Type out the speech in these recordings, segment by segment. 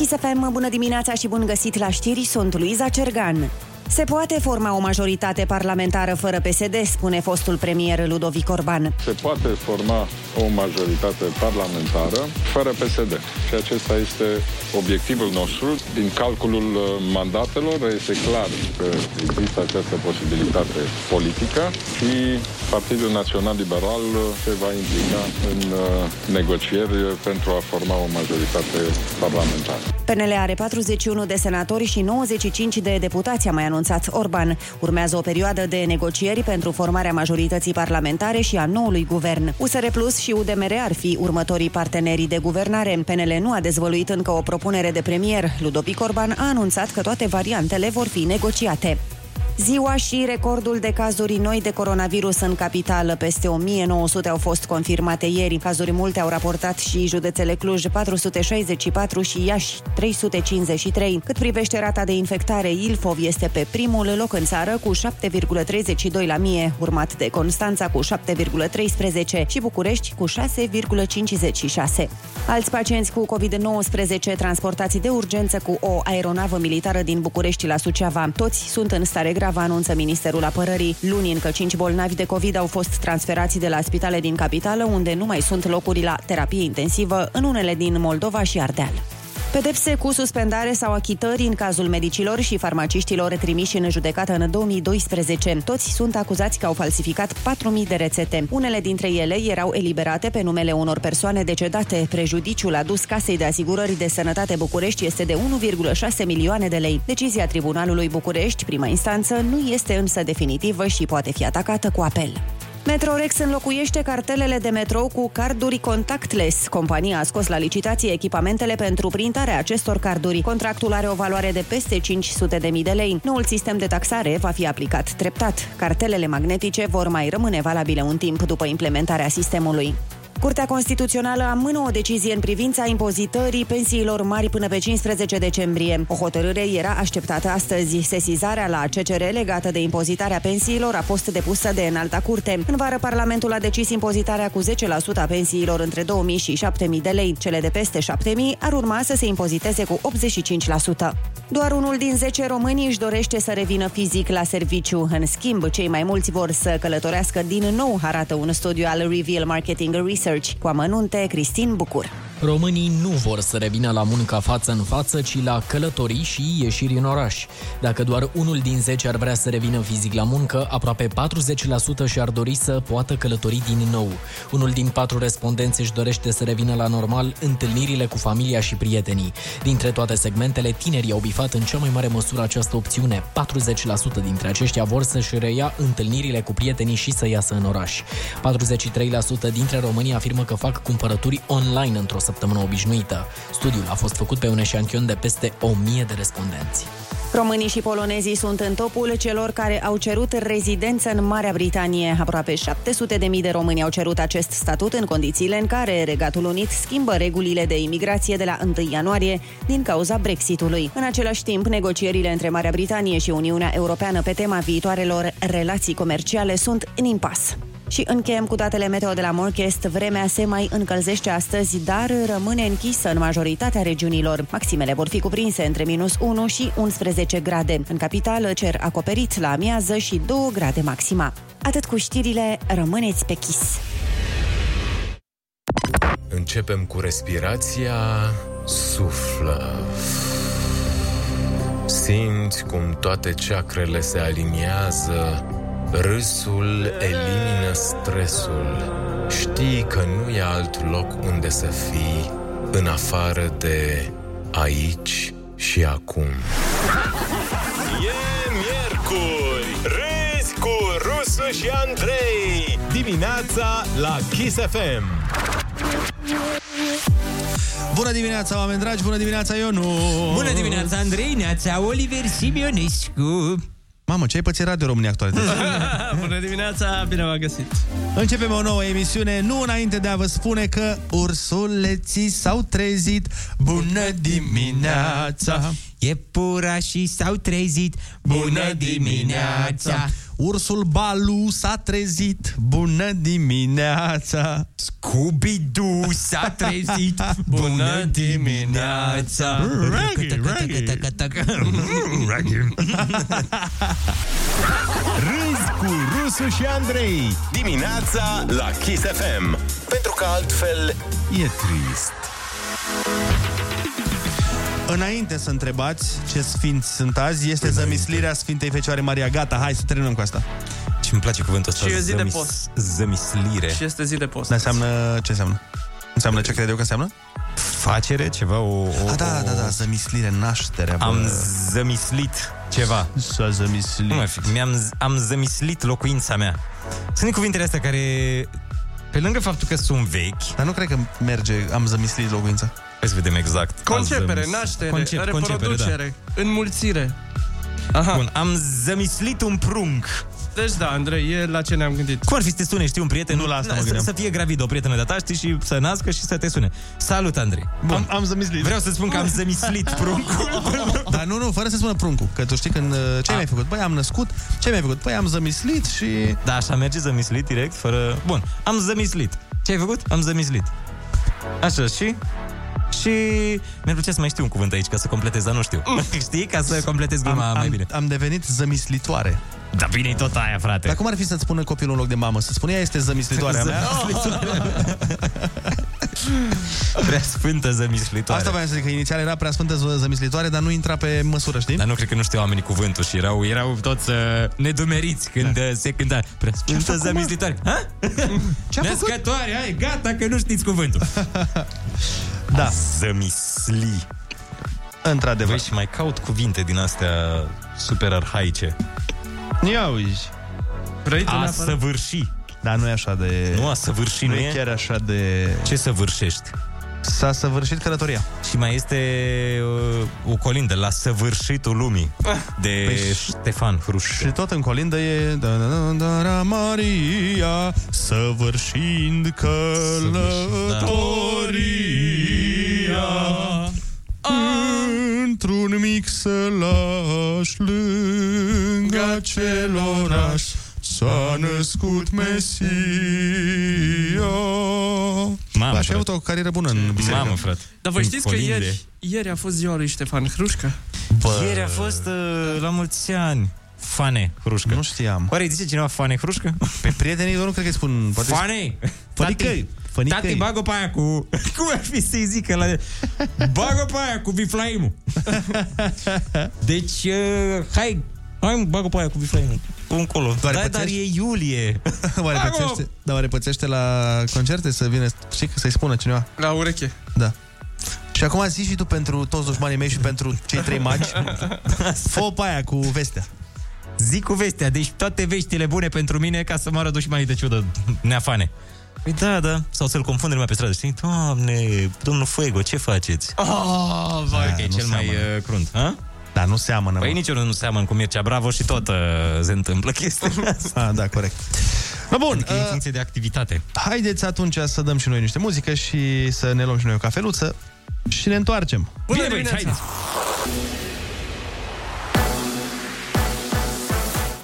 Chisafem, bună dimineața și bun găsit la știri, sunt Luiza Cergan. Se poate forma o majoritate parlamentară fără PSD, spune fostul premier Ludovic Orban. Se poate forma o majoritate parlamentară fără PSD. Și acesta este obiectivul nostru. Din calculul uh, mandatelor este clar că există această posibilitate politică și Partidul Național Liberal uh, se va implica în uh, negocieri pentru a forma o majoritate parlamentară. PNL are 41 de senatori și 95 de deputați, a mai anunțat Orban. Urmează o perioadă de negocieri pentru formarea majorității parlamentare și a noului guvern. USR Plus și UDMR ar fi următorii parteneri de guvernare. PNL nu a dezvăluit încă o propunere de premier. Ludovic Orban a anunțat că toate variantele vor fi negociate. Ziua și recordul de cazuri noi de coronavirus în capitală. Peste 1900 au fost confirmate ieri. Cazuri multe au raportat și județele Cluj 464 și Iași 353. Cât privește rata de infectare, Ilfov este pe primul loc în țară cu 7,32 la mie, urmat de Constanța cu 7,13 și București cu 6,56. Alți pacienți cu COVID-19 transportați de urgență cu o aeronavă militară din București la Suceava. Toți sunt în stare gravă gravă, anunță Ministerul Apărării. Luni încă cinci bolnavi de COVID au fost transferați de la spitale din capitală, unde nu mai sunt locuri la terapie intensivă, în unele din Moldova și Ardeal. Pedepse cu suspendare sau achitări în cazul medicilor și farmaciștilor trimiși în judecată în 2012. Toți sunt acuzați că au falsificat 4.000 de rețete. Unele dintre ele erau eliberate pe numele unor persoane decedate. Prejudiciul adus Casei de Asigurări de Sănătate București este de 1,6 milioane de lei. Decizia Tribunalului București, prima instanță, nu este însă definitivă și poate fi atacată cu apel. Metrorex înlocuiește cartelele de metrou cu carduri contactless. Compania a scos la licitație echipamentele pentru printarea acestor carduri. Contractul are o valoare de peste 500 de mii de lei. Noul sistem de taxare va fi aplicat treptat. Cartelele magnetice vor mai rămâne valabile un timp după implementarea sistemului. Curtea Constituțională amână o decizie în privința impozitării pensiilor mari până pe 15 decembrie. O hotărâre era așteptată astăzi. Sesizarea la CCR legată de impozitarea pensiilor a fost depusă de înalta curte. În vară, Parlamentul a decis impozitarea cu 10% a pensiilor între 2000 și 7000 de lei. Cele de peste 7000 ar urma să se impoziteze cu 85%. Doar unul din 10 români își dorește să revină fizic la serviciu. În schimb, cei mai mulți vor să călătorească din nou, arată un studiu al Reveal Marketing Research. Cu amănunte, Cristin Bucur. Românii nu vor să revină la munca față în față, ci la călătorii și ieșiri în oraș. Dacă doar unul din 10 ar vrea să revină fizic la muncă, aproape 40% și-ar dori să poată călători din nou. Unul din patru respondenți își dorește să revină la normal întâlnirile cu familia și prietenii. Dintre toate segmentele, tinerii au bifat în cea mai mare măsură această opțiune. 40% dintre aceștia vor să-și reia întâlnirile cu prietenii și să iasă în oraș. 43% dintre românii afirmă că fac cumpărături online într-o săptămână obișnuită. Studiul a fost făcut pe un eșantion de peste 1000 de respondenți. Românii și polonezii sunt în topul celor care au cerut rezidență în Marea Britanie. Aproape 700 de mii de români au cerut acest statut în condițiile în care Regatul Unit schimbă regulile de imigrație de la 1 ianuarie din cauza Brexitului. În același timp, negocierile între Marea Britanie și Uniunea Europeană pe tema viitoarelor relații comerciale sunt în impas. Și încheiem cu datele meteo de la Morchest. Vremea se mai încălzește astăzi, dar rămâne închisă în majoritatea regiunilor. Maximele vor fi cuprinse între minus 1 și 11 grade. În capitală, cer acoperit la amiază și 2 grade maxima. Atât cu știrile, rămâneți pe chis. Începem cu respirația, suflă. Simți cum toate ceacrele se aliniază Râsul elimină stresul. Știi că nu e alt loc unde să fii în afară de aici și acum. E miercuri! Râzi cu Rusu și Andrei! Dimineața la Kiss FM! Bună dimineața, oameni dragi! Bună dimineața, Ionu! Bună dimineața, Andrei, neața Oliver Simionescu! Mamă, ce ai pățit Radio România Actualități? Bună dimineața, bine v-am găsit! Începem o nouă emisiune, nu înainte de a vă spune că ursuleții s-au trezit. Bună dimineața! Iepurașii s-au trezit, bună dimineața! Ursul Balu s-a trezit, bună dimineața! Scooby-Doo s-a trezit, bună dimineața! Râzi cu Rusu și Andrei. Dimineața la Kiss FM. Pentru că altfel E trist. Înainte să întrebați ce sfinți sunt azi, este zămislirea Sfintei Fecioare Maria. Gata, hai să terminăm cu asta. Și îmi place cuvântul ăsta. Și e zi de zămis- post. Zămislire. Și este zi de post. Dar înseamnă, ce înseamnă? Înseamnă ce cred eu că înseamnă? Facere, ceva, o... o A, da, o- da, da, zămislire, nașterea. bă. Am zămislit ceva. S-a zămislit. Nu mai fi, mi-am, am zămislit locuința mea. Sunt cuvintele astea care, pe lângă faptul că sunt vechi, Dar nu cred că merge, am zămislit locuința. Hai să vedem exact. Concepere, Am zămis- naștere, Concep- concepere, reproducere, înmulțire. Aha. da. Bun, am zămislit un prunc. Deci da, Andrei, e la ce ne-am gândit. Cum ar fi să te sune, știi, un prieten? Nu la asta mă să, gândeam. să fie gravid o prietenă de-a ta, știi, și să nască și să te sune. Salut, Andrei. Bun. Am, am zămislit. Vreau să spun că am zămislit pruncul. Dar nu, nu, fără să spună pruncul. Că tu știi când... uh, Ce mi-ai făcut? Băi, am născut. Ce mi-ai făcut? Băi, am zămislit și... Da, așa merge zămislit direct, fără... Bun, am zămislit. Ce ai făcut? Am zămislit. Așa, și... Și mi-ar plăcea să mai știu un cuvânt aici ca să completez, dar nu știu. Știi? Ca să completez gluma am, mai am, bine. am devenit zămislitoare. Da, bine, e tot aia, frate. Dar cum ar fi să-ți spună copilul în loc de mamă? Să spună ea este zămislitoarea mea? Prea sfântă zămislitoare. Asta voiam să zic, că inițial era prea sfântă ză- zămislitoare, dar nu intra pe măsură, știi? Dar nu cred că nu știu oamenii cuvântul și erau, erau toți uh, nedumeriți când da. se cânta prea sfântă făcut, mă? zămislitoare. Ha? Ce-a făcut? Născătoare, hai, gata că nu știți cuvântul. Da, Zămisli. într-adevăr. Voi și mai caut cuvinte din astea super arhaice. Ia uiți. Vrei tu A neapărat? săvârși. Dar nu e așa de... Nu a săvârși, nu nu e e? chiar așa de... Ce săvârșești? S-a săvârșit călătoria. Și mai este uh, o colindă la săvârșitul lumii de Păi Ștefan Hruș. Și tot în colindă e da, da, da, da, da, Maria Săvârșind călătoria Într-un mic sălaș Lângă aceloraș S-a născut Mesia Mamă, Da, și frate. ai avut o carieră bună în biserică Mamă, frate. Dar voi În știți că colinde. ieri, ieri a fost ziua lui Ștefan Hrușcă? Bă, Ieri a fost uh, la mulți ani. Fane Hrușcă. Nu știam Oare îi zice cineva Fane Hrușcă? Pe prietenii lor nu cred că îi spun poate Fane! Fănicăi Fănicăi Tati, bag-o pe aia cu... Cum ar fi să-i zică la... Bag-o pe aia cu biflaimul. Deci, uh, hai, hai, mă, bag-o pe aia cu biflaimul. Încolo. Doar Da, dar pățești? e iulie. Oare Bag-o! pățește, dar oare pățește la concerte să vină, știi, că să-i spună cineva? La ureche. Da. Și acum zi și tu pentru toți dușmanii mei și pentru cei trei magi, fă pe aia cu vestea. Zic cu vestea, deci toate veștile bune pentru mine ca să moară dușmanii de ciudă neafane. Păi da, da. Sau să-l confunde lumea pe stradă, știi? Doamne, domnul Fuego, ce faceți? Oh, vai. că e nu cel mai seamănă. uh, crunt. Ha? Dar nu seamănă, Păi mă. nici eu nu seamăn cu Mircea Bravo și tot uh, se întâmplă chestia asta. Ah, da, corect. No, bun, Adică e în uh, funcție de activitate. haideți atunci să dăm și noi niște muzică și să ne luăm și noi o cafeluță și ne întoarcem. Bună Bine, băieți, dimineața! haideți!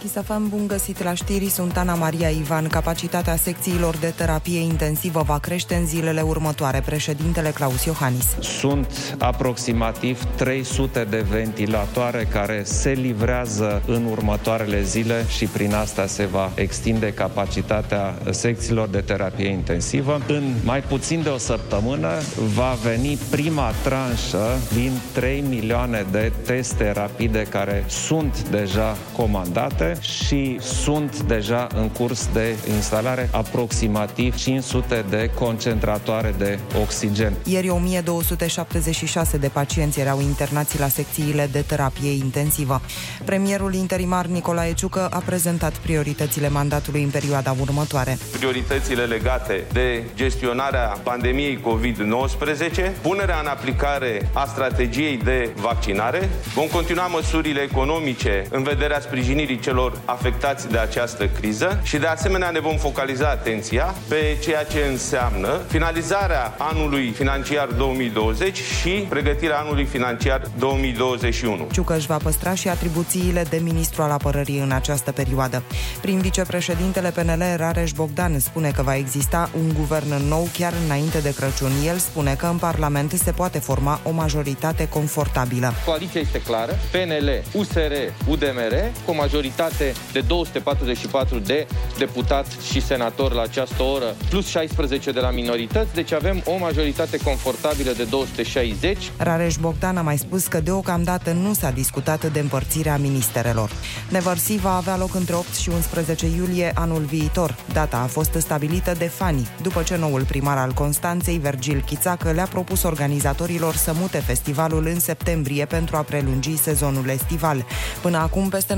Chisafan, bun găsit la știri, sunt Ana Maria Ivan. Capacitatea secțiilor de terapie intensivă va crește în zilele următoare. Președintele Claus Iohannis. Sunt aproximativ 300 de ventilatoare care se livrează în următoarele zile și prin asta se va extinde capacitatea secțiilor de terapie intensivă. În mai puțin de o săptămână va veni prima tranșă din 3 milioane de teste rapide care sunt deja comandate și sunt deja în curs de instalare aproximativ 500 de concentratoare de oxigen. Ieri 1276 de pacienți erau internați la secțiile de terapie intensivă. Premierul interimar Nicolae Ciucă a prezentat prioritățile mandatului în perioada următoare. prioritățile legate de gestionarea pandemiei COVID-19, punerea în aplicare a strategiei de vaccinare. Vom continua măsurile economice în vederea sprijinirii celor celor afectați de această criză și de asemenea ne vom focaliza atenția pe ceea ce înseamnă finalizarea anului financiar 2020 și pregătirea anului financiar 2021. Ciucăș își va păstra și atribuțiile de ministru al apărării în această perioadă. Prin vicepreședintele PNL, Rareș Bogdan, spune că va exista un guvern nou chiar înainte de Crăciun. El spune că în Parlament se poate forma o majoritate confortabilă. Coaliția este clară, PNL, USR, UDMR, cu o majoritate de 244 de deputați și senatori la această oră, plus 16 de la minorități, deci avem o majoritate confortabilă de 260. Rareș Bogdan a mai spus că deocamdată nu s-a discutat de împărțirea ministerelor. Nevărsi va avea loc între 8 și 11 iulie anul viitor. Data a fost stabilită de Fani, după ce noul primar al Constanței, Vergil Chițacă, le-a propus organizatorilor să mute festivalul în septembrie pentru a prelungi sezonul estival. Până acum, peste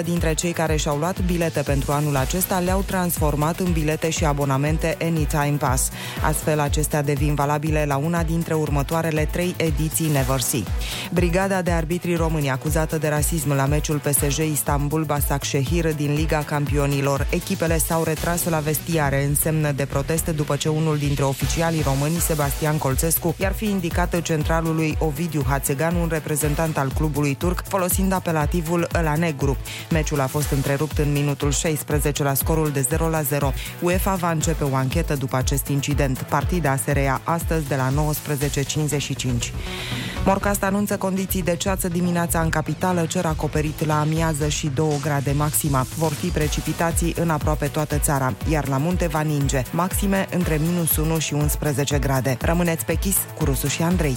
90% dintre cei care și-au luat bilete pentru anul acesta le-au transformat în bilete și abonamente Anytime Pass. Astfel, acestea devin valabile la una dintre următoarele trei ediții Never See. Brigada de arbitri români acuzată de rasism la meciul PSG Istanbul Basaksehir din Liga Campionilor. Echipele s-au retras la vestiare în semnă de proteste după ce unul dintre oficialii români, Sebastian Colțescu, i-ar fi indicat centralului Ovidiu Hațegan, un reprezentant al clubului turc, folosind apelativul la negru. Meciul a fost întrerupt în minutul 16 la scorul de 0 la 0. UEFA va începe o anchetă după acest incident. Partida se reia astăzi de la 19.55. Morcast anunță condiții de ceață dimineața în capitală, cer acoperit la amiază și 2 grade maxima. Vor fi precipitații în aproape toată țara, iar la munte va ninge, maxime între minus 1 și 11 grade. Rămâneți pe chis cu Rusu și Andrei.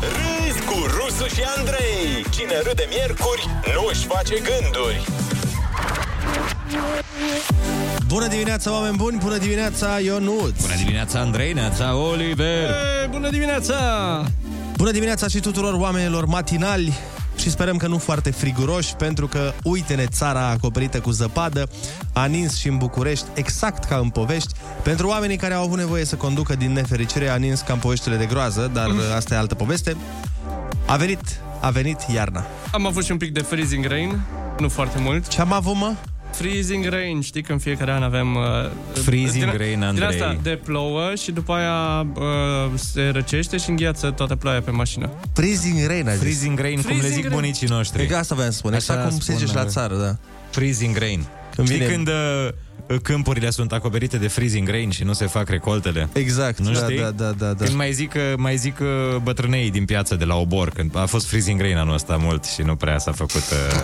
Râzi cu Rusu și Andrei! Cine râde miercuri, nu-și face gânduri! Bună dimineața, oameni buni! Bună dimineața, Ionut! Bună dimineața, Andrei, neața, Oliver! E, bună dimineața! Bună dimineața și tuturor oamenilor matinali și sperăm că nu foarte friguroși, pentru că, uite-ne, țara acoperită cu zăpadă, a nins și în București, exact ca în povești. Pentru oamenii care au avut nevoie să conducă din nefericire, a nins ca în poveștile de groază, dar mm. asta e altă poveste. A venit, a venit iarna. Am avut și un pic de freezing rain, nu foarte mult. Ce am avut, mă? Freezing rain, știi că în fiecare an avem... Uh, Freezing din, rain, Din Andrei. asta de plouă și după aia uh, se răcește și îngheață toată ploaia pe mașină. Freezing rain, a zis. Freezing rain, cum le Freezing zic rain. bunicii noștri. E că asta voiam să spun, exact cum se zice și la țară, da. Freezing rain. Când Știi vine- când uh, câmpurile sunt acoperite de freezing rain și nu se fac recoltele? Exact, nu da, știi? da, da, da, da. Când mai zic, uh, mai zic uh, bătrânei din piață de la obor, când a fost freezing rain anul ăsta mult și nu prea s-a făcut...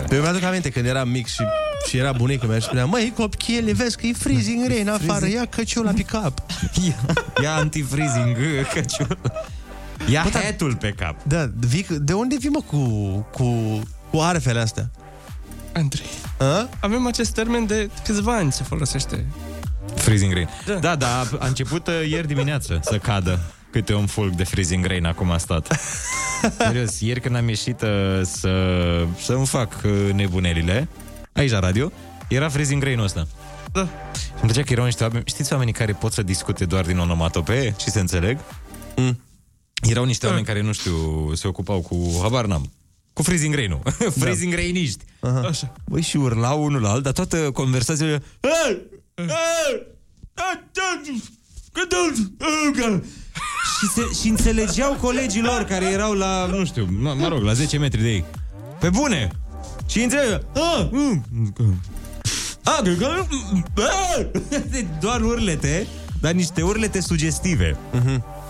Uh... Eu mi-aduc aminte când eram mic și, și era bunicul meu și spunea Măi, copchile, vezi că e freezing rain afară, ia căciul la pick-up. Ia anti-freezing uh, căciul. Ia Bă, dar- hat-ul pe cap. Da, vii, de unde vii, mă, cu, cu, cu arfele astea? Andrei, A? avem acest termen de câțiva ani se folosește. Freezing rain. Da. Da, da, a, a început uh, ieri dimineață să cadă câte un fulg de freezing rain acum a stat. Serios, ieri când am ieșit uh, să, să-mi fac uh, nebunelile, aici la radio, era freezing rain-ul ăsta. Da. Și îmi plăcea că erau niște oameni, știți oamenii care pot să discute doar din onomatopee și se înțeleg? Mm. Erau niște oameni care, nu știu, se ocupau cu, habar n-am, cu freezing rain-ul. freezing rainiști. Așa. Băi, și urlau unul la alt, dar toată conversația... Și, se, și înțelegeau colegii lor care erau la, nu știu, mă, mă rog, la 10 metri de ei. Pe bune! Și înțelegeau... "Ah, mm, ah, că- că- ah." Doar urlete, dar niște urlete sugestive,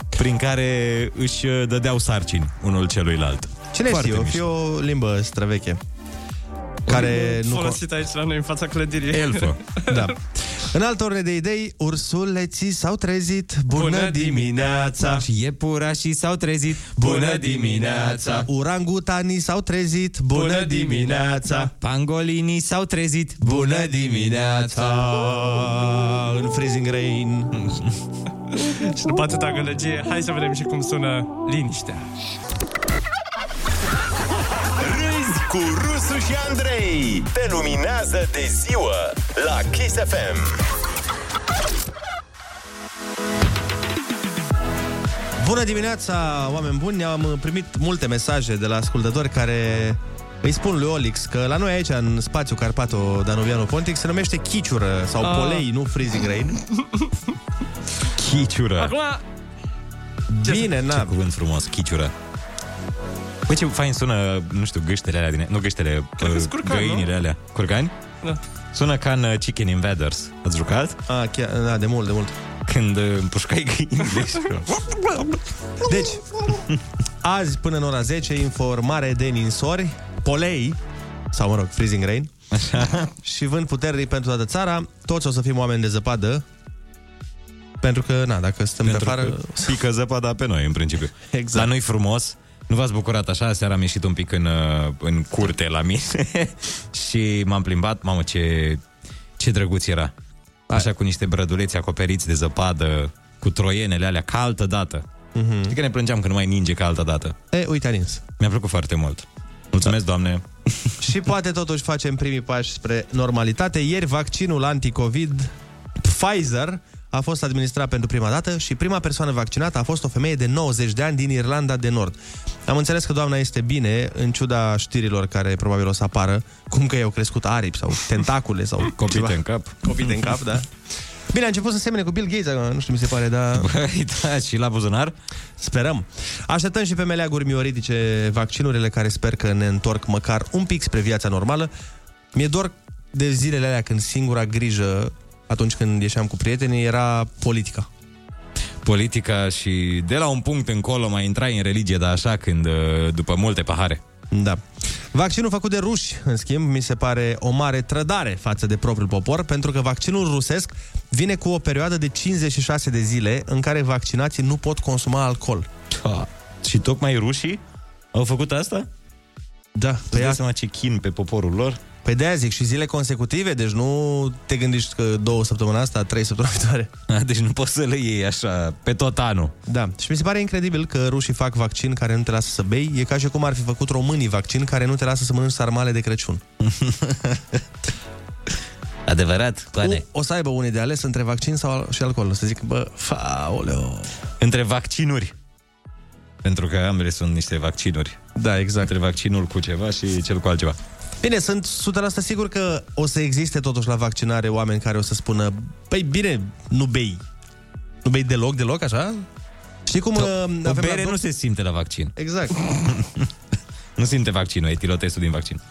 prin care își uh, dădeau sarcini unul celuilalt. Cine Foarte știe, o fi mișto. o limbă străveche. Care nu... Folosit aici la noi în fața clădirii. Elfă. Da. În altă ordine de idei, ursuleții s-au trezit Bună, Bună dimineața Și iepurașii s-au trezit Bună dimineața Urangutanii s-au trezit Bună dimineața Pangolinii s-au trezit Bună dimineața În freezing rain Și după atâta gălăgie, hai să vedem și cum sună liniștea. Râzi cu Rusu și Andrei. Te luminează de ziua la Kiss FM. Bună dimineața, oameni buni! Am primit multe mesaje de la ascultători care îi spun lui Olix că la noi aici, în spațiu Carpato Danubiano Pontic, se numește chiciură sau Ah. polei, nu freezing rain. Chiciură. Acum, Bine, Ce na. cuvânt frumos, chiciură. Băi, ce fain sună, nu știu, gâștele alea din... Nu gâștele, Cred că-s uh, curcan, găinile nu? alea. Curcani? Da. Sună ca în uh, Chicken Invaders. Ați jucat? A, chiar, da, de mult, de mult. Când uh, împușcai găinile și... Deci, azi până în ora 10, informare de ninsori, polei, sau mă rog, freezing rain, Așa. și vânt puternic pentru toată țara. Toți o să fim oameni de zăpadă, pentru că, na, dacă stăm Pentru pe afară... că pică zăpada pe noi, în principiu. Exact. La noi frumos. Nu v-ați bucurat așa? Seara am ieșit un pic în, uh, în curte la mine și m-am plimbat. Mamă, ce, ce drăguț era. Așa cu niște brăduleți acoperiți de zăpadă, cu troienele alea, ca altă dată. Mhm. Știi că ne plângeam că nu mai ninge ca altă dată. E, uite, a nins. Mi-a plăcut foarte mult. Mulțumesc, doamne. Și poate totuși facem primii pași spre normalitate. Ieri vaccinul anti-COVID Pfizer a fost administrat pentru prima dată și prima persoană vaccinată a fost o femeie de 90 de ani din Irlanda de Nord. Am înțeles că doamna este bine, în ciuda știrilor care probabil o să apară, cum că i-au crescut aripi sau tentacule sau Copite ceva. în cap. Copite în cap, da. Bine, a început să semene cu Bill Gates, acum, nu știu, mi se pare, dar... Băi, da, și la buzunar? Sperăm. Așteptăm și pe meleaguri mioritice vaccinurile care sper că ne întorc măcar un pic spre viața normală. Mi-e dor de zilele alea când singura grijă atunci când ieșeam cu prietenii era politica. Politica și de la un punct încolo mai intrai în religie, dar așa când, uh, după multe pahare. Da. Vaccinul făcut de ruși, în schimb, mi se pare o mare trădare față de propriul popor, pentru că vaccinul rusesc vine cu o perioadă de 56 de zile în care vaccinații nu pot consuma alcool. Da. Și tocmai rușii au făcut asta? Da. Îți dai seama ce chin pe poporul lor? Păi de zic și zile consecutive, deci nu te gândești că două săptămâni asta, trei săptămâni viitoare. A, deci nu poți să le iei așa pe tot anul. Da, și mi se pare incredibil că rușii fac vaccin care nu te lasă să bei. E ca și cum ar fi făcut românii vaccin care nu te lasă să mănânci sarmale de Crăciun. Adevărat, toate. O, o să aibă unii de ales între vaccin sau și alcool. O să zic, bă, faoleo. Între vaccinuri. Pentru că ambele sunt niște vaccinuri. Da, exact. Între vaccinul cu ceva și cel cu altceva. Bine, sunt 100% sigur că o să existe totuși la vaccinare oameni care o să spună, păi bine, nu bei. Nu bei deloc, deloc, așa? Știi cum... uh, O avem la bere doc- nu se simte la vaccin. Exact. Nu simte vaccinul, etilotestul din vaccin.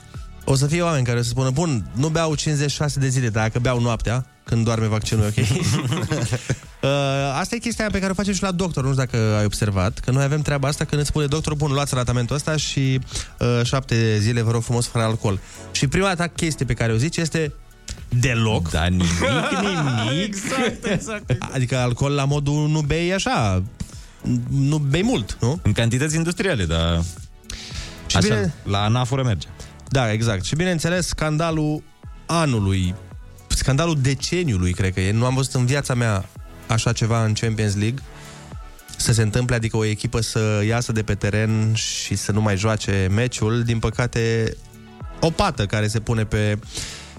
O să fie oameni care o să spună, bun, nu beau 56 de zile, dar dacă beau noaptea, când doarme vaccinul, e ok? Uh, asta e chestia pe care o facem și la doctor, nu știu dacă ai observat, că noi avem treaba asta când îți spune doctorul, bun, luați tratamentul ăsta și uh, șapte zile, vă rog frumos, fără alcool. Și prima ta chestie pe care o zici este deloc. Da, nimic, nimic. Exact, exact. Adică alcool la modul nu bei așa, nu bei mult, nu? În cantități industriale, dar... Și Așa, bine- la anaforă merge. Da, exact. Și bineînțeles, scandalul anului, scandalul deceniului, cred că e. Nu am văzut în viața mea așa ceva în Champions League să se întâmple, adică o echipă să iasă de pe teren și să nu mai joace meciul. Din păcate, o pată care se pune pe...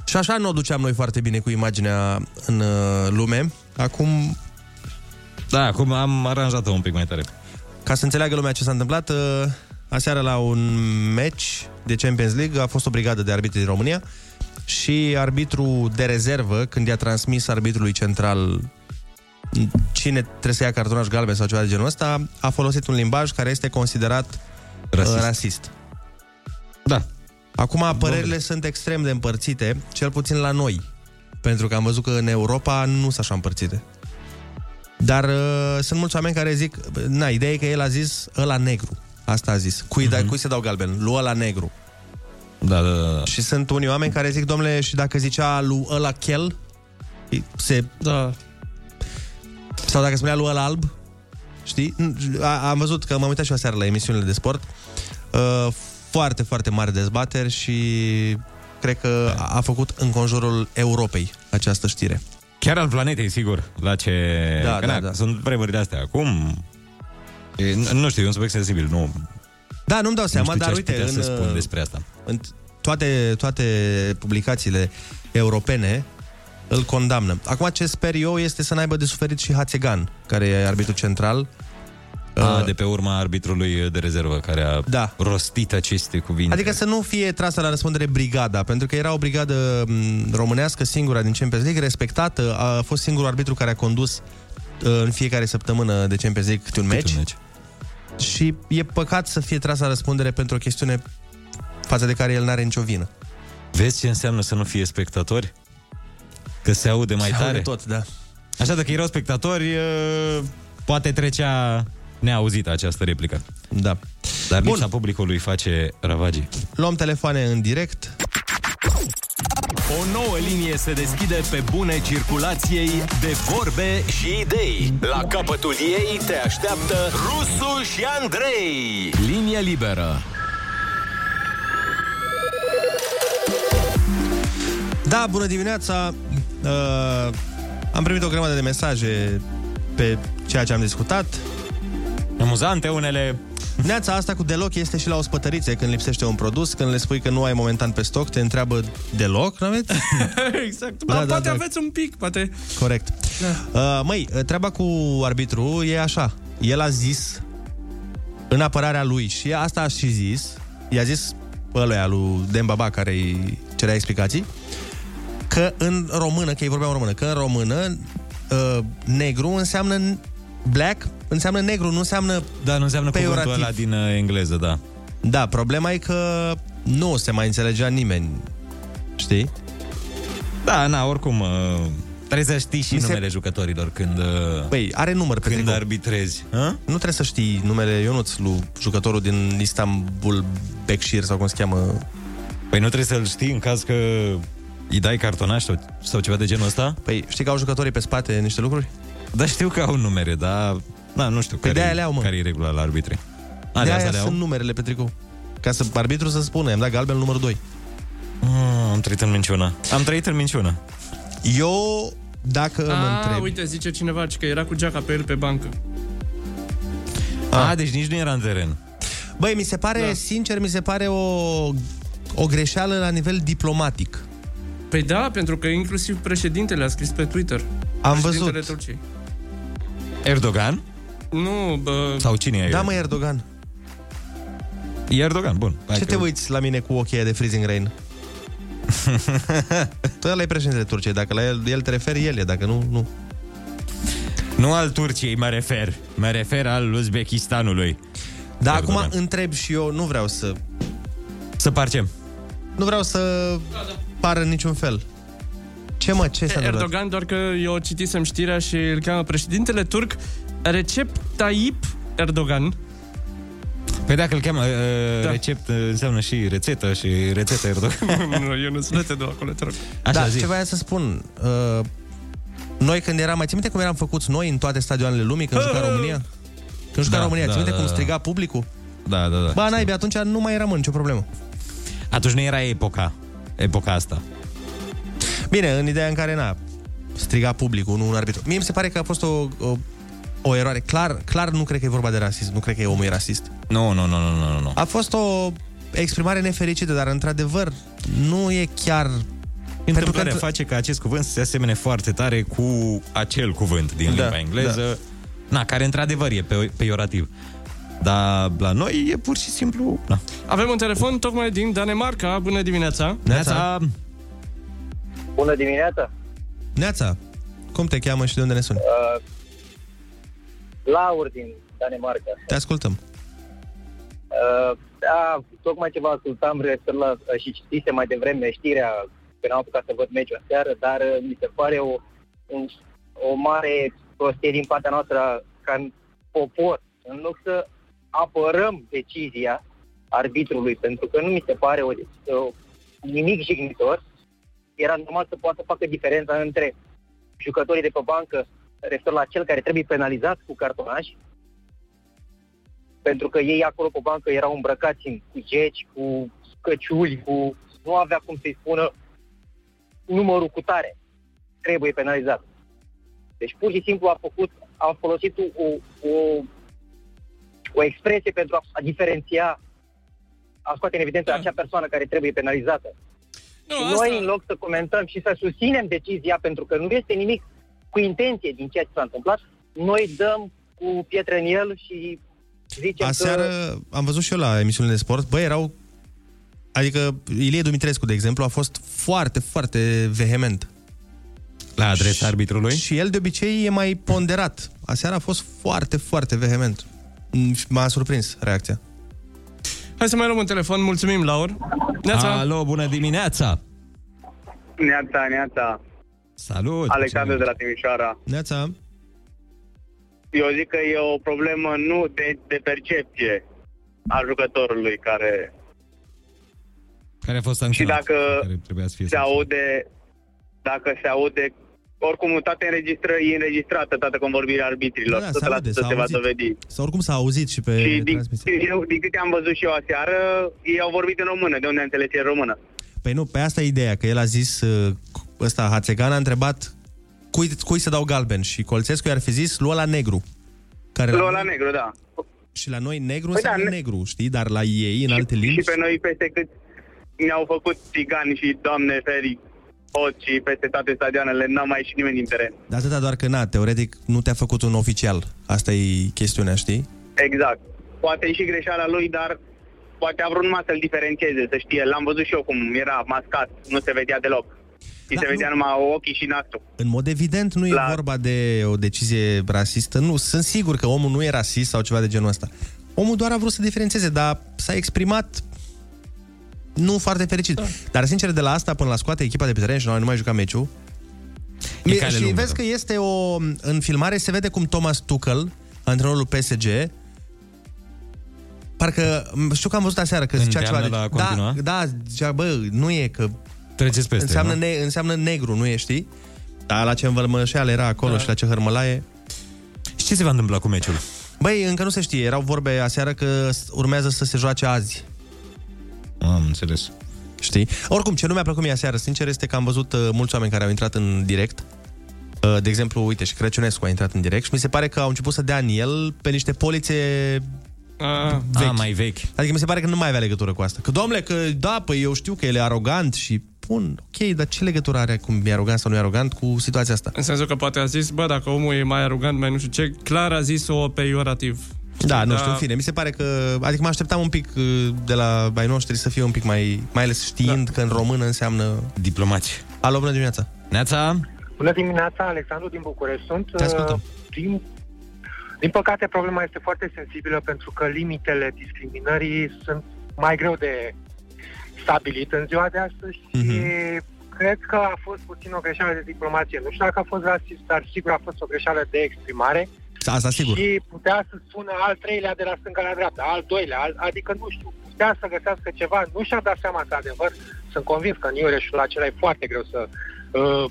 Și așa nu o duceam noi foarte bine cu imaginea în uh, lume. Acum, Da, acum am aranjat-o un pic mai tare. ca să înțeleagă lumea ce s-a întâmplat, uh, aseară la un meci de Champions League a fost o brigadă de arbitri din România și arbitru de rezervă, când i-a transmis arbitrului central cine trebuie să ia cartonaș galben sau ceva de genul ăsta, a folosit un limbaj care este considerat rasist. Rasist. rasist. Da. Acum, părerile sunt extrem de împărțite, cel puțin la noi, pentru că am văzut că în Europa nu sunt așa împărțite. Dar uh, sunt mulți oameni care zic, na, ideea e că el a zis ăla negru. Asta a zis. Cui, uh-huh. cui se dau galben? Lui ăla negru. Da, da, da. da. Și sunt unii oameni care zic, domnule, și dacă zicea lui ăla chel, Se... Da. Sau dacă spunea lui ăla alb, știi? A, am văzut că m-am uitat și eu aseară la emisiunile de sport. Uh, foarte, foarte mari dezbateri și cred că a făcut în conjurul Europei această știre. Chiar al planetei, sigur, la ce... Da, Că da, na, da. Sunt vremurile astea. Acum... E, nu știu, e un subiect sensibil, nu... Da, nu-mi dau seama, știu ce dar aș uite, putea în, să spun despre asta. În toate, toate publicațiile europene îl condamnă. Acum, ce sper eu este să n-aibă de suferit și Hațegan, care e arbitru central. A, de pe urma arbitrului de rezervă care a da. rostit aceste cuvinte. Adică să nu fie trasă la răspundere brigada, pentru că era o brigadă m, românească singura din Champions League, respectată, a fost singurul arbitru care a condus uh, în fiecare săptămână de Champions League câte un Câte meci. un meci. Și e păcat să fie trasă la răspundere pentru o chestiune față de care el n-are nicio vină. Vezi ce înseamnă să nu fie spectatori? Că se aude mai Se tare? aude tot, da. Așa, dacă erau spectatori, uh, poate trecea neauzită această replică. Da. Dar Bun. lipsa publicului face ravagii. Luăm telefoane în direct. O nouă linie se deschide pe bune circulației de vorbe și idei. La capătul ei te așteaptă Rusu și Andrei. Linie liberă. Da, bună dimineața! Uh, am primit o grămadă de mesaje pe ceea ce am discutat. Amuzante unele. Neața asta cu deloc este și la ospătărițe când lipsește un produs, când le spui că nu ai momentan pe stoc, te întreabă deloc, nu aveți? exact. Da, Da, da, poate da. aveți un pic, poate... Corect. Da. Uh, măi, treaba cu arbitru e așa. El a zis în apărarea lui și asta a și zis, i-a zis ăluia lui Dembaba care îi cerea explicații, că în română, că ei vorbeau în română, că în română uh, negru înseamnă black, înseamnă negru, nu înseamnă Da, nu înseamnă peiorativ. cuvântul ăla din uh, engleză, da. Da, problema e că nu se mai înțelegea nimeni. Știi? Da, na, oricum, uh, trebuie să știi și Mi se- numele jucătorilor când, uh, Păi, are număr pe când tricou. arbitrezi. A? Nu trebuie să știi numele Ionuț, lui jucătorul din Istanbul Bekshir sau cum se cheamă. Păi nu trebuie să-l știi în caz că îi dai cartonaș sau, sau ceva de genul ăsta? Păi știi că au jucătorii pe spate niște lucruri? Da, știu că au numere, dar na, nu știu Păi care, de-aia le au, mă. care e regula la arbitri. A, de de aia asta le au? sunt numerele pe tricou. Ca să arbitru să spună, i-am dat galben numărul 2. Ah, am trăit în minciună. Am trăit în minciună. Eu, dacă mă A, întreb... uite, zice cineva că era cu geaca pe el pe bancă. A, deci nici nu era în teren. Băi, mi se pare, da. sincer, mi se pare o, o greșeală la nivel diplomatic. Păi da, pentru că inclusiv președintele a scris pe Twitter. Am Președintele văzut. Turciei. Erdogan? Nu, bă... Sau cine e? Da, mă, Erdogan. E Erdogan, bun. Hai Ce că- te uiți la mine cu ochii aia de freezing rain? tu ăla e președintele Turciei. Dacă la el, el te referi, el e. Dacă nu, nu. Nu al Turciei mă refer. Mă refer al Uzbekistanului. Dar Erdogan. acum întreb și eu, nu vreau să... Să parcem. Nu vreau să pară în niciun fel. Ce mă, ce s-a întâmplat? Erdogan, doar că eu citisem știrea și îl cheamă președintele turc Recep Tayyip Erdogan. Păi dacă îl cheamă uh, Da. da. recept, uh, înseamnă și rețetă și rețeta Erdogan. nu, eu nu sunt de acolo, te rog. Așa, da, zi. ce voiam să spun. Uh, noi când eram, mai ții minte cum eram făcuți noi în toate stadioanele lumii când juca România? Când juca Da, România, da, ții minte da, cum da. striga publicul? Da, da, da. Ba, naibii, atunci nu mai era mă, nicio problemă. Atunci nu era epoca. Epoca asta. Bine, în ideea în care, na, striga publicul, nu un arbitru. Mie mi se pare că a fost o, o, o eroare. Clar, clar nu cred că e vorba de rasism, nu cred că e omul e rasist. Nu, nu, nu, nu, nu, nu. A fost o exprimare nefericită, dar într-adevăr nu e chiar... Întâmplarea că- face ca acest cuvânt să se asemene foarte tare cu acel cuvânt din Da, limba engleză, na, care într-adevăr e pe- peiorativ. Dar la noi e pur și simplu... Na. Avem un telefon tocmai din Danemarca. Bună dimineața! Neața, Bună dimineața! Neața, cum te cheamă și de unde ne suni? Uh, Laur din Danemarca. Te ascultăm. Uh, da, tocmai ce vă ascultam referitor la, uh, și citise mai devreme știrea că n-am apucat să văd meciul aseară, dar uh, mi se pare o, un, o mare prostie din partea noastră ca în popor, în loc să apărăm decizia arbitrului, pentru că nu mi se pare o, o, nimic jignitor, era normal să poată să facă diferența între jucătorii de pe bancă, referitor la cel care trebuie penalizat cu cartonaj, pentru că ei acolo pe bancă erau îmbrăcați în, cu geci, cu căciuli, cu... nu avea cum să-i spună numărul cu tare. Trebuie penalizat. Deci pur și simplu a făcut, a folosit o, o, o expresie pentru a, a diferenția, a scoate în evidență acea persoană care trebuie penalizată. Nu, și asta- noi, în loc să comentăm și să susținem decizia, pentru că nu este nimic cu intenție din ceea ce s-a întâmplat, noi dăm cu pietre în el și zicem Aseară că... am văzut și eu la emisiunile de sport, băi, erau... Adică Ilie Dumitrescu, de exemplu, a fost foarte, foarte vehement. La adresa arbitrului? Și el de obicei e mai ponderat. Aseară a fost foarte, foarte vehement. Mm, și M-a surprins reacția. Hai să mai luăm un telefon. Mulțumim, Laur. Neața. Alo, bună dimineața! Neața, neața. Salut! Alexandru de la Timișoara. Neața. Eu zic că e o problemă nu de, de percepție a jucătorului care... Care a fost Și sancționat? dacă Care trebuia să fie se aude, dacă se aude, oricum toate înregistră, e înregistrată toată convorbirea arbitrilor. Da, da, Tot se la aude, tot s-a se va auzit. dovedi. Sau oricum s-a auzit și pe Și din, transmisie. eu, din câte am văzut și eu aseară, ei au vorbit în română, de unde am înțeles în română. Păi nu, pe asta e ideea, că el a zis, uh, ăsta, Hațegan a întrebat cui, cui să dau galben și Colțescu i-ar fi zis, lua la negru. Care Lua la negru, da. Și la noi negru Păi înseamnă da, ne- negru, știi? Dar la ei, în alte limbi... Și pe noi peste cât ne-au făcut țigani și doamne feri hoți și peste toate stadioanele, n-a mai ieșit nimeni din teren. De atâta doar că, na, teoretic, nu te-a făcut un oficial. Asta e chestiunea, știi? Exact. Poate e și greșeala lui, dar poate a vrut numai să-l diferențieze, să știe. L-am văzut și eu cum era mascat, nu se vedea deloc. Și Da, se vedea numai ochii și nasul. În mod evident, nu e La- vorba de o decizie rasistă. Nu, sunt sigur că omul nu e rasist sau ceva de genul ăsta. Omul doar a vrut să diferențieze, dar s-a exprimat nu foarte fericit. Da. Dar, sincer, de la asta până la scoate echipa de pe teren și noi nu mai juca meciul, E Mi- cale și lungă, vezi da. că este o... În filmare se vede cum Thomas Tuchel, antrenorul PSG, parcă... Știu că am văzut aseară că zicea ceva... Îndeamnă de- la continua? Da, da, zicea, bă, nu e că... Treceți peste, înseamnă, nu? ne, înseamnă negru, nu e, știi? Dar la ce învălmășeală era acolo da. și la ce hărmălaie... Și ce se va întâmpla cu meciul? Băi, încă nu se știe. Erau vorbe aseară că s- urmează să se joace azi. Am înțeles. Știi? Oricum, ce nu mi-a plăcut mie aseară, sincer, este că am văzut uh, mulți oameni care au intrat în direct. Uh, de exemplu, uite, și Crăciunescu a intrat în direct și mi se pare că au început să dea în el pe niște polițe A, vechi. A, mai vechi. Adică mi se pare că nu mai avea legătură cu asta. Că, domnule, că da, păi eu știu că el e arogant și bun, ok, dar ce legătură are cum e arogant sau nu e arogant cu situația asta? În sensul că poate a zis, bă, dacă omul e mai arogant, mai nu știu ce, clar a zis-o peiorativ. Da, nu Da. știu, în fine, mi se pare că... Adică mă așteptam un pic uh, de la ai noștri să fie un pic mai... Mai ales știind da. că în română înseamnă... Diplomați. Alo, bună dimineața! Neața! Bună dimineața, Alexandru din București sunt. Te ascultăm. Uh, Din, din păcate, problema este foarte sensibilă pentru că limitele discriminării sunt mai greu de stabilit în ziua de astăzi și Mhm. cred că a fost puțin o greșeală de diplomație. Nu știu dacă a fost rasist, dar sigur a fost o greșeală de exprimare. Asta sigur. Și putea să spună al treilea de la stânga la dreapta, al doilea, al, adică nu știu, putea să găsească ceva, nu și-a dat seama că adevăr, sunt convins că în Iureșul acela e foarte greu să uh,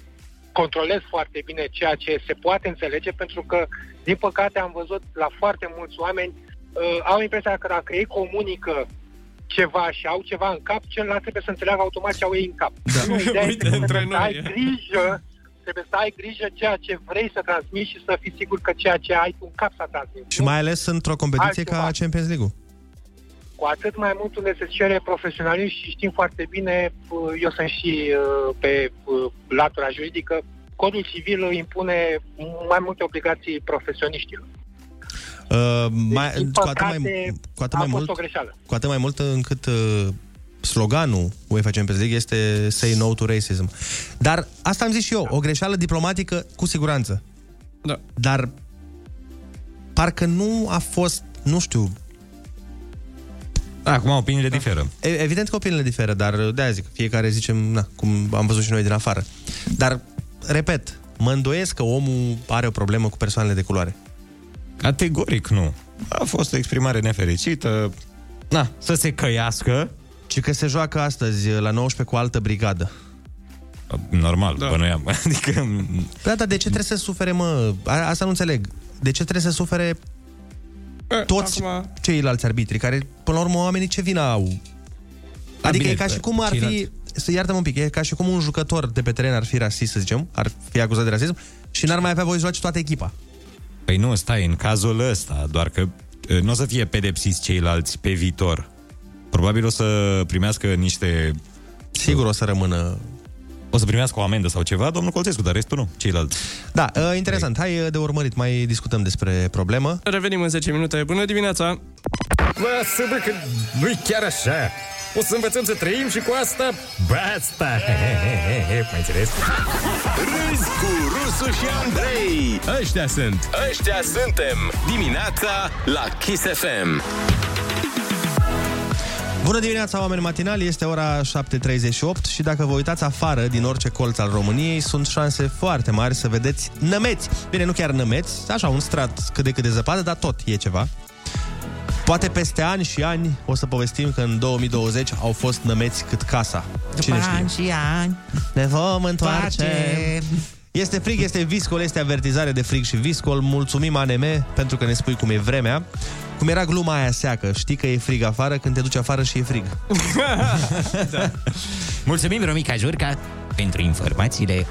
controlez foarte bine ceea ce se poate înțelege, pentru că, din păcate, am văzut la foarte mulți oameni, uh, au impresia că dacă ei comunică ceva și au ceva în cap, celălalt trebuie să înțeleagă automat ce au ei în cap. Da. Nu, ideea Uite, este că între trebuie să ai noi. grijă, trebuie să ai grijă ceea ce vrei să transmiți și să fii sigur că ceea ce ai tu în cap să transmiți. Și mai ales într-o competiție Altceva. ca Champions League-ul. Cu atât mai mult unde se cere profesionalism și știm foarte bine, uh, eu sunt și uh, pe uh, latura juridică, codul civil impune mai multe obligații profesioniștilor. Uh, mai, Din cu atât mai, păcate, cu atât a mai fost mult, o greșeală. cu atât mai mult încât uh, sloganul UEFA Champions League este Say no to racism. Dar asta am zis și eu, o greșeală diplomatică cu siguranță. Da. Dar parcă nu a fost, nu știu, Acum opiniile diferă. E- Evident că opiniile diferă, dar de-aia zic, fiecare zicem, na, cum am văzut și noi din afară. Dar, repet, mă îndoiesc că omul are o problemă cu persoanele de culoare. Categoric nu. A fost o exprimare nefericită. Na, să se căiască. Ci că se joacă astăzi la 19 cu altă brigadă. Normal, da. bănuiam. Adică... Da, dar de ce trebuie să sufere, mă? A- Asta nu înțeleg. De ce trebuie să sufere toți acum- ceilalți arbitri, care, până la urmă, oamenii ce vină au? Adică bine, e ca și cum ar fi... ceilalți. Să iartă-mă un pic, e ca și cum un jucător de pe teren ar fi rasist, să zicem, ar fi acuzat de rasism și n-ar mai avea voie să joace toată echipa. Păi nu, stai, în cazul ăsta, doar că uh, nu o să fie pedepsiți ceilalți pe viitor. Probabil o să primească niște... Sigur o să rămână... O să primească o amendă sau ceva, domnul Colțescu, dar restul nu, ceilalți. Da, uh, interesant. Hai uh, de urmărit, mai discutăm despre problemă. Revenim în 10 minute. Bună dimineața! Lasă-mă că nu-i chiar așa. O să învățăm să trăim și cu asta basta. Mai înțeles? Râzi cu Rusu și Andrei. Ăștia sunt. Ăștia suntem. Dimineața la Kiss FM. Bună dimineața, oameni matinali, este ora 7.38 și dacă vă uitați afară din orice colț al României, sunt șanse foarte mari să vedeți nămeți. Bine, nu chiar nămeți, așa un strat cât de cât de zăpadă, dar tot e ceva. Poate peste ani și ani o să povestim că în 2020 au fost nămeți cât casa. Cine știe? și ani Ne vom întoarce. Este frig, este viscol, este avertizare de frig și viscol. Mulțumim ANM pentru că ne spui cum e vremea. Cum era gluma aia seacă, știi că e frig afară când te duci afară și e frig. da. Mulțumim, Romica Jurca, pentru informațiile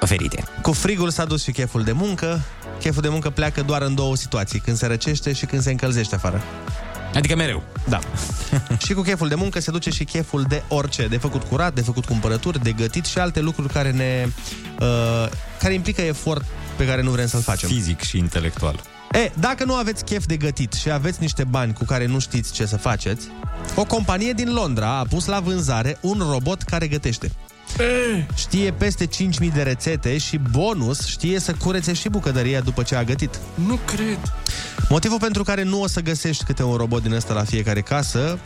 oferite. Cu frigul s-a dus și cheful de muncă. Cheful de muncă pleacă doar în două situații, când se răcește și când se încălzește afară. Adică mereu. Da. și cu cheful de muncă se duce și cheful de orice, de făcut curat, de făcut cumpărături, de gătit și alte lucruri care ne uh, care implică efort pe care nu vrem să-l facem. Fizic și intelectual. E, dacă nu aveți chef de gătit și aveți niște bani cu care nu știți ce să faceți, o companie din Londra a pus la vânzare un robot care gătește. Știe peste 5.000 de rețete și bonus știe să curețe și bucătăria după ce a gătit. Nu cred. Motivul pentru care nu o să găsești câte un robot din ăsta la fiecare casă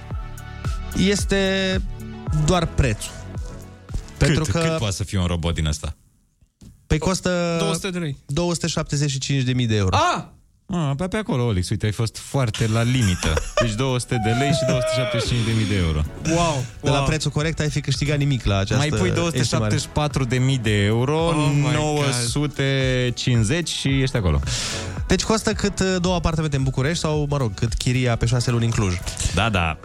este doar prețul. Pentru cât, că cât poate să fie un robot din ăsta? Păi costă 200 de lei. 275.000 de euro. Ah! Ah, pe, pe acolo, Olix, uite, ai fost foarte la limită. Deci 200 de lei și 275.000 de euro. Wow! De la prețul corect ai fi câștigat nimic la această Mai pui estimare. 274.000 de euro, Oh my 950 și ești acolo. Deci costă cât uh, două apartamente în București sau, mă rog, cât chiria pe șase luni în Cluj. Da, da.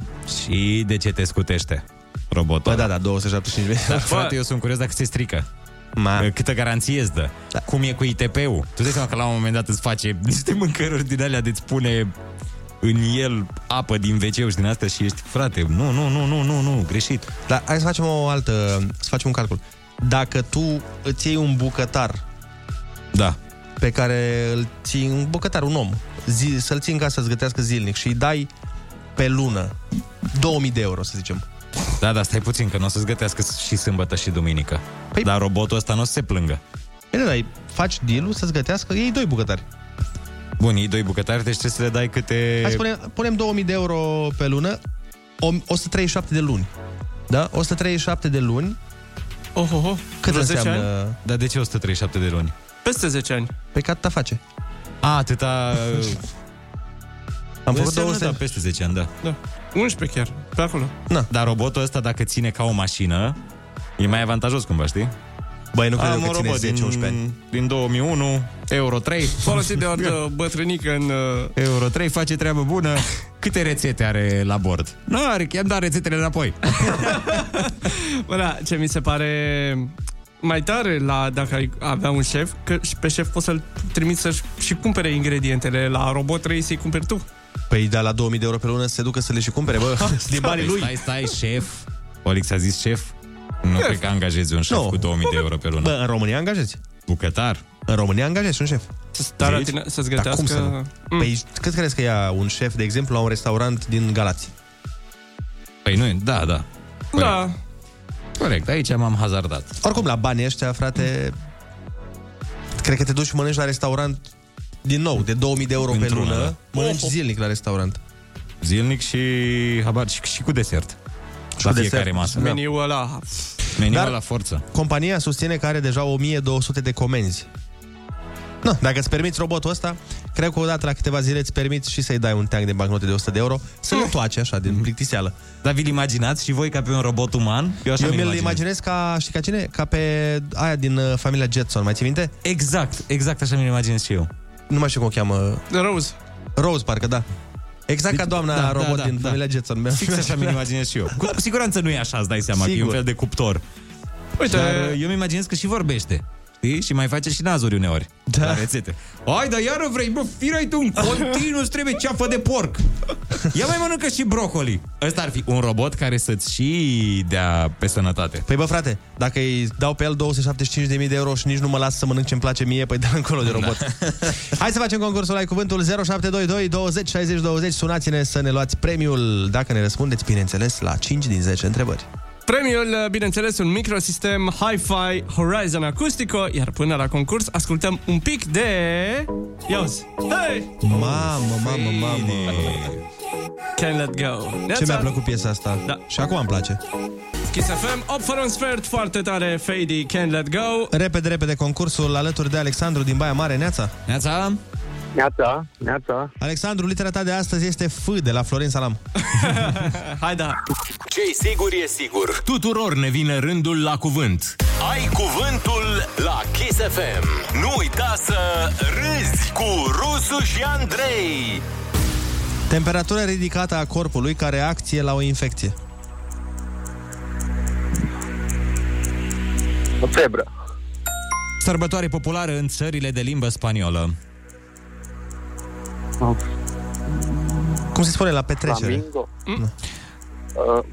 Și de ce te scutește robotul? Bă, da, da, 275 Da, frate, eu sunt curios dacă se strică. Ma. Câtă garanție îți dă? Da. Cum e cu ITP-ul? Tu dai seama că la un moment dat îți face niște mâncăruri din alea de-ți pune în el apă din wc și din astea și ești, frate, nu, nu, nu, nu, nu, nu, greșit. Dar hai să facem o altă, să facem un calcul. Dacă tu îți iei un bucătar da. pe care îl ții, un bucătar, un om, zi, să-l ții în casă să-ți gătească zilnic și îi dai pe lună 2000 de euro, să zicem. Da, da, stai puțin, că nu o să-ți gătească și sâmbătă și duminică. Păi... Dar robotul ăsta nu o să se plângă. Păi, da, da, faci deal să-ți gătească, iei doi bucătari. Bun, iei doi bucătari, deci trebuie să le dai câte... Hai să punem, punem 2000 de euro pe lună, o- 137 de luni. Da? 137 de luni. Oh, oh, oh. Cât Vreo 10 înseamnă? ani? Dar de ce 137 de luni? Peste 10 ani. Pe cât ta face? A, atâta... Am făcut Înseamnă, 200. Da, peste 10 ani, da. Da. 11 chiar, pe acolo. Na. Dar robotul ăsta, dacă ține ca o mașină, e mai avantajos cumva, știi? Băi, nu cred Am că un ține robot 10-11 din, ani. din 2001, Euro 3. Folosit de o altă bătrânică în... Uh... Euro 3 face treabă bună. Câte rețete are la bord? Nu are, i-am dat rețetele înapoi. Bă, da, ce mi se pare mai tare la dacă ai avea un șef, că și pe șef poți să-l trimiți să-și și cumpere ingredientele. La robot trebuie să-i cumperi tu. Păi da, la 2000 de euro pe lună se ducă să le și cumpere, bă, din banii lui. Stai, stai, șef. Olix a zis șef? Nu cred că angajezi un șef Nu. cu 2000 de euro pe lună. Bă, în România angajezi. Bucătar. În România angajezi un șef. Stai la tine să-ți Dar cum gătească... să nu? Păi cât crezi că ia un șef, de exemplu, la un restaurant din Galați? Păi nu, da, da. Da. Corect, aici m-am hazardat. Oricum, la banii ăștia, frate, cred că te duci și mănânci la restaurant din nou, de 2000 de euro pe Într-una, lună, da. mănânci zilnic la restaurant. Zilnic și habar și, și cu desert. Și la cu fiecare desert. masă. Da. Meniul ăla... Meniul Dar- la forță. Compania susține că are deja 1200 de comenzi. No, dacă îți permiți robotul ăsta, Cred că odată la câteva zile îți permiți și să-i dai un teanc de bancnote de 100 de euro, să le toace așa, din plictiseală. Dar vi-l imaginați și voi ca pe un robot uman? Eu, așa Eu mi-l mi-l imaginez. imaginez ca, știi ca cine? Ca pe aia din uh, familia Jetson, mai ții minte? Exact, exact așa mi-l imaginez și eu. Nu mai știu cum o cheamă. Rose. Rose, parcă, da. Exact ca doamna Da, da, robot da, din da. familia Jetson. Fix așa mi-l imaginez și eu. Cu siguranță nu e așa, îți dai seama, că e un Sigur. fel de cuptor. Uite- Dar uh, eu mi imaginez că și vorbește. Știi? Și mai face și nazuri uneori. Da. La rețete. Hai, dar iară vrei, bă, firai tu în continuu, îți trebuie ceafă de porc. Ia mai mănâncă și brocoli. Ăsta ar fi un robot care să-ți și dea pe sănătate. Păi bă, frate, dacă îi dau pe el 275.000 de euro și nici nu mă las să mănânc ce-mi place mie, păi dă încolo de robot. Hai să facem concursul, ai cuvântul 0722 20 60 20. Sunați-ne să ne luați premiul, dacă ne răspundeți, bineînțeles, la 5 din 10 întrebări. Premiul, bineînțeles, un microsistem Hi-Fi Horizon Acustico, iar până la concurs ascultăm un pic de... Ia uzi. Hey! Mamă, mamă, mamă. Can't let go. Ce mi-a plăcut piesa asta. Da. Și acum îmi place. Kiss FM, 8 fără un sfert, foarte tare, Fady, Can't let go. Repede, repede, concursul alături de Alexandru din Baia Mare. Neața? Neața? Neața, neața. Alexandru, litera ta de astăzi este F de la Florin Salam. Hai da. Ce-i sigur e sigur. Tuturor ne vine rândul la cuvânt. Ai cuvântul la Kiss FM. Nu uita să râzi cu Rusu și Andrei. Temperatură ridicată a corpului ca reacție la o infecție. O febră. Sărbătoare populară în țările de limbă spaniolă. Cum se spune la petrecere? Flamingo. Mm? Uh,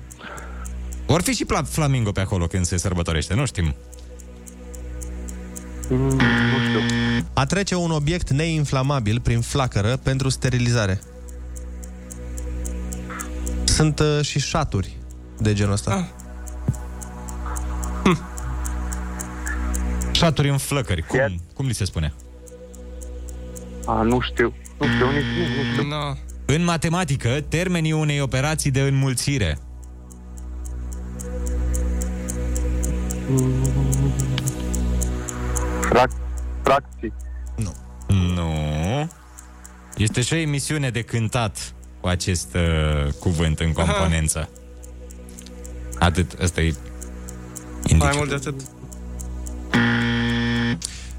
Or fi și pla- flamingo pe acolo când se sărbătorește, nu știm. nu știu. A trece un obiect neinflamabil prin flacără pentru sterilizare. Sunt uh, și șaturi de genul ăsta. Ah. Șaturi în flăcări. Cum, cum li se spune? A, nu știu. Nu știu, nici nu, nu știu. No. În matematică, termenii unei operații de înmulțire. Frac, fracții. Nu. Este și o emisiune de cântat cu acest uh, cuvânt în componență. Atât, ăsta e Mai mult de atât.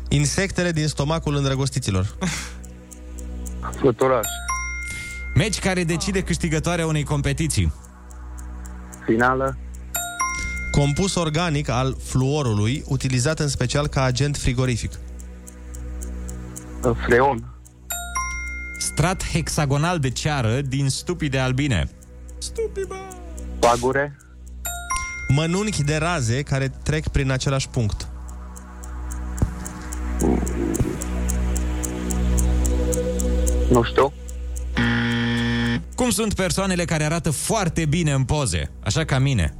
Insectele din stomacul îndrăgostiților. Fluturaș. Meci care decide câștigătoarea unei competiții. Finală. Compus organic al fluorului, utilizat în special ca agent frigorific. Freon. Strat hexagonal de ceară din stupide albine. Pagure. Mănunchi de raze care trec prin același punct. Nu știu. Cum sunt persoanele care arată foarte bine în poze, așa ca mine?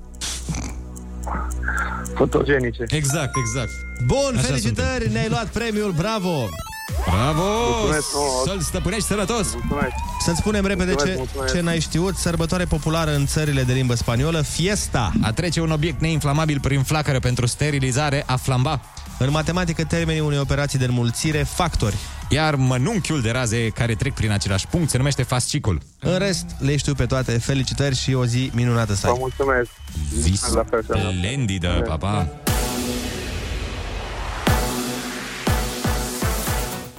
Fotogenice. Exact, exact. Bun, Așa felicitări, ne-ai luat premiul, bravo! Bravo! Mulțumesc frumos. Să-l stăpânești sănătos! Mulțumesc. Să-ți spunem repede Mulțumesc, ce, mulțumesc. ce n-ai știut. Sărbătoare populară în țările de limbă spaniolă, fiesta. A trece un obiect neinflamabil prin flacără pentru sterilizare, a flamba. În matematică, termenii unei operații de înmulțire, factori. Iar mănunchiul de raze care trec prin același punct se numește fascicul. În rest, le știu pe toate. Felicitări și o zi minunată să Vă ai. mulțumesc. Zi La fel, să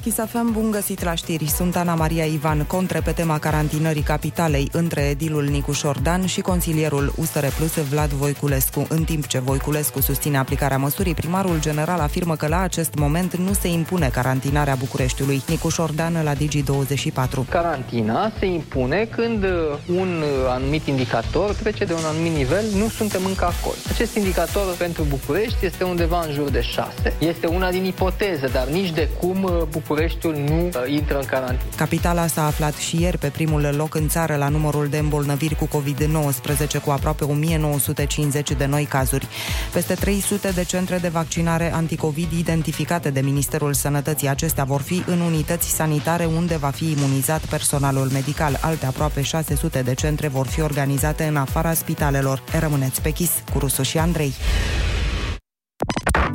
ne- splendidă, papa! Chisafem, bun găsit la știri. Sunt Ana Maria Ivan, contre pe tema carantinării capitalei între edilul Nicu Șordan și consilierul USR Plus Vlad Voiculescu. În timp ce Voiculescu susține aplicarea măsurii, primarul general afirmă că la acest moment nu se impune carantinarea Bucureștiului. Nicu Șordan la Digi24. Carantina se impune când uh, un uh, anumit indicator trece de un anumit nivel, nu suntem încă acolo. Acest indicator pentru București este undeva în jur de 6. Este una din ipoteze, dar nici de cum uh, Bucureștiul nu uh, intră în carantină. Capitala s-a aflat și ieri pe primul loc în țară la numărul de îmbolnăviri cu COVID-19, cu aproape 1950 de noi cazuri. Peste 300 de centre de vaccinare anticovid identificate de Ministerul Sănătății. Acestea vor fi în unități sanitare unde va fi imunizat personalul medical. Alte aproape 600 de centre vor fi organizate în afara spitalelor. Rămâneți pe chis cu Rusu și Andrei.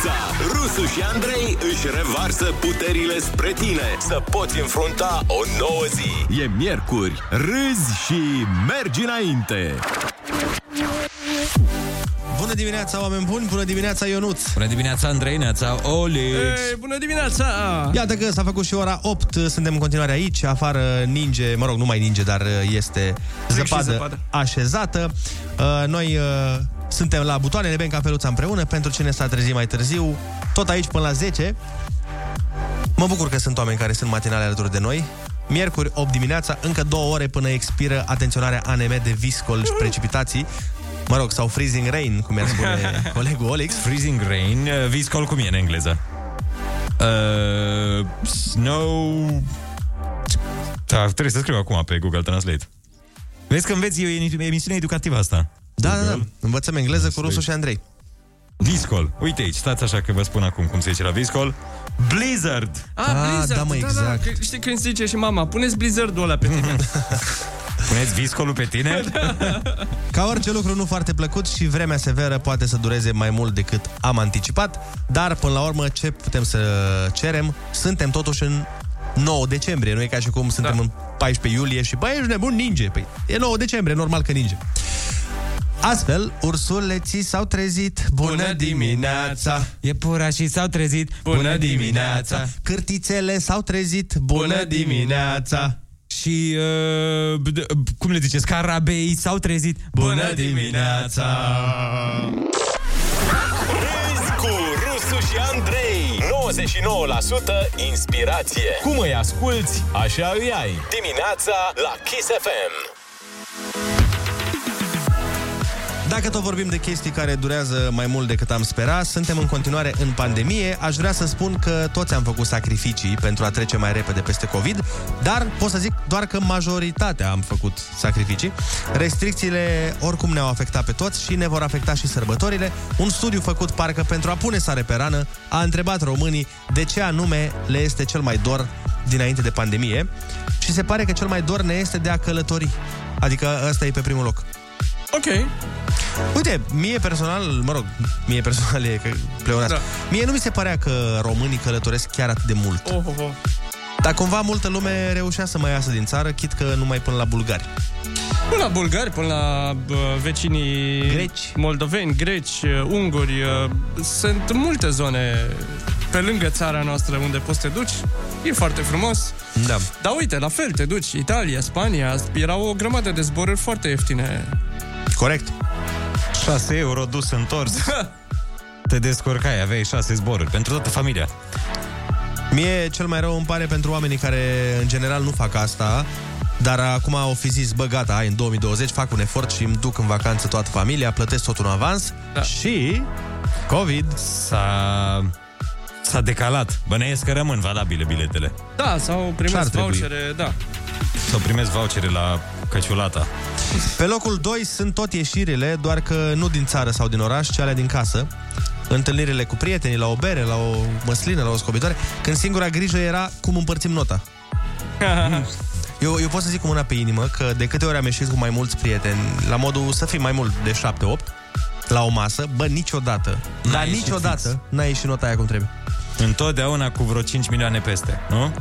Bună dimineața! Rusu și Andrei își revarsă puterile spre tine să poți înfrunta o nouă zi. E miercuri, râzi și mergi înainte! Bună dimineața, oameni buni! Bună dimineața, Ionuț! Bună dimineața, Andrei, neața, Olix! Ei, bună dimineața! Iată că s-a făcut și ora 8, suntem în continuare aici, afară ninge, mă rog, nu mai ninge, dar este zăpadă, zăpadă. așezată. Uh, Noi uh, suntem la butoane, ne bem cafeluța împreună, pentru cine s-a trezit mai târziu, tot aici până la 10. Mă bucur că sunt oameni care sunt matinale alături de noi. Miercuri, 8 dimineața, încă două ore până expiră atenționarea ANM de viscol și precipitații. Mă rog, sau freezing rain, cum i-ar spune colegul Olix. Freezing rain, uh, viscol cum e în engleză? Uh, snow... Da, trebuie să scriu acum pe Google Translate. Vezi că înveți, e o emisiune educativă asta. Da, da, da. Învățăm engleză cu Rusu și Andrei. Viscol. Uite aici, stați așa că vă spun acum cum se zice la Viscol. Blizzard. Ah, Blizzard, da, mă, Da, exact. că, știi când zice și mama, puneți Blizzard-ul ăla pe tine. Puneți viscolul pe tine? Ca orice lucru nu foarte plăcut și vremea severă poate să dureze mai mult decât am anticipat, dar până la urmă ce putem să cerem? Suntem totuși în 9 decembrie, nu e ca și cum suntem da. în 14 iulie și băi, ești nebun, ninge. Păi, e 9 decembrie, normal că ninge. Astfel, ursuleții s-au trezit. Bună dimineața! Iepurașii s-au trezit. Bună dimineața! Cârtițele s-au trezit. Bună dimineața! Și, uh, d- cum le ziceți, carabeii s-au trezit. Bună dimineața! Râzi cu Rusu și Andrei. 99% inspirație. Cum îi asculti, așa îi ai. Dimineața la Kiss FM Dacă tot vorbim de chestii care durează mai mult decât am sperat, suntem în continuare în pandemie. Aș vrea să spun că toți am făcut sacrificii pentru a trece mai repede peste COVID, dar pot să zic doar că majoritatea am făcut sacrificii. Restricțiile oricum ne-au afectat pe toți și ne vor afecta și sărbătorile. Un studiu făcut parcă pentru a pune sare pe rană a întrebat românii de ce anume le este cel mai dor dinainte de pandemie și se pare că cel mai dor ne este de a călători. Adică ăsta e pe primul loc. Ok. Uite, mie personal, mă rog, mie personal e că pleonasm. Da. Mie nu mi se părea că românii călătoresc chiar atât de mult. Oh, oh, oh. Dar cumva multă lume reușea să mai iasă din țară, chit că numai până la bulgari. Până la bulgari, până la bă, vecinii Greci. moldoveni, greci, uh, unguri. uh, Sunt multe zone pe lângă țara noastră unde poți să te duci. E foarte frumos. Da. Dar uite, la fel, te duci Italia, Spania, erau o grămadă de zboruri foarte ieftine. Corect. 6 euro dus întors. Te descurcai, aveai 6 zboruri pentru toată familia. Mie cel mai rău îmi pare pentru oamenii care în general nu fac asta, dar acum au fi zis, bă, gata, hai, în 2020 fac un efort și îmi duc în vacanță toată familia, plătesc totul în avans da. și COVID S-a... S-a decalat. Băneiesc că rămân valabile biletele. Da, sau Ce-ar primesc trebui? vouchere, da. Sau primesc vouchere la căciulata. Pe locul 2 sunt tot ieșirile, doar că nu din țară sau din oraș, ci alea din casă. Întâlnirile cu prietenii, la o bere, la o măslină, la o scobitoare, când singura grijă era cum împărțim nota. Eu, eu pot să zic cu mâna pe inimă că de câte ori am ieșit cu mai mulți prieteni, la modul să fim mai mult de 7-8, la o masă, bă, niciodată, N-a dar ieșit niciodată fix. n-a ieșit nota aia cum trebuie. Întotdeauna cu vreo 5 milioane peste, nu?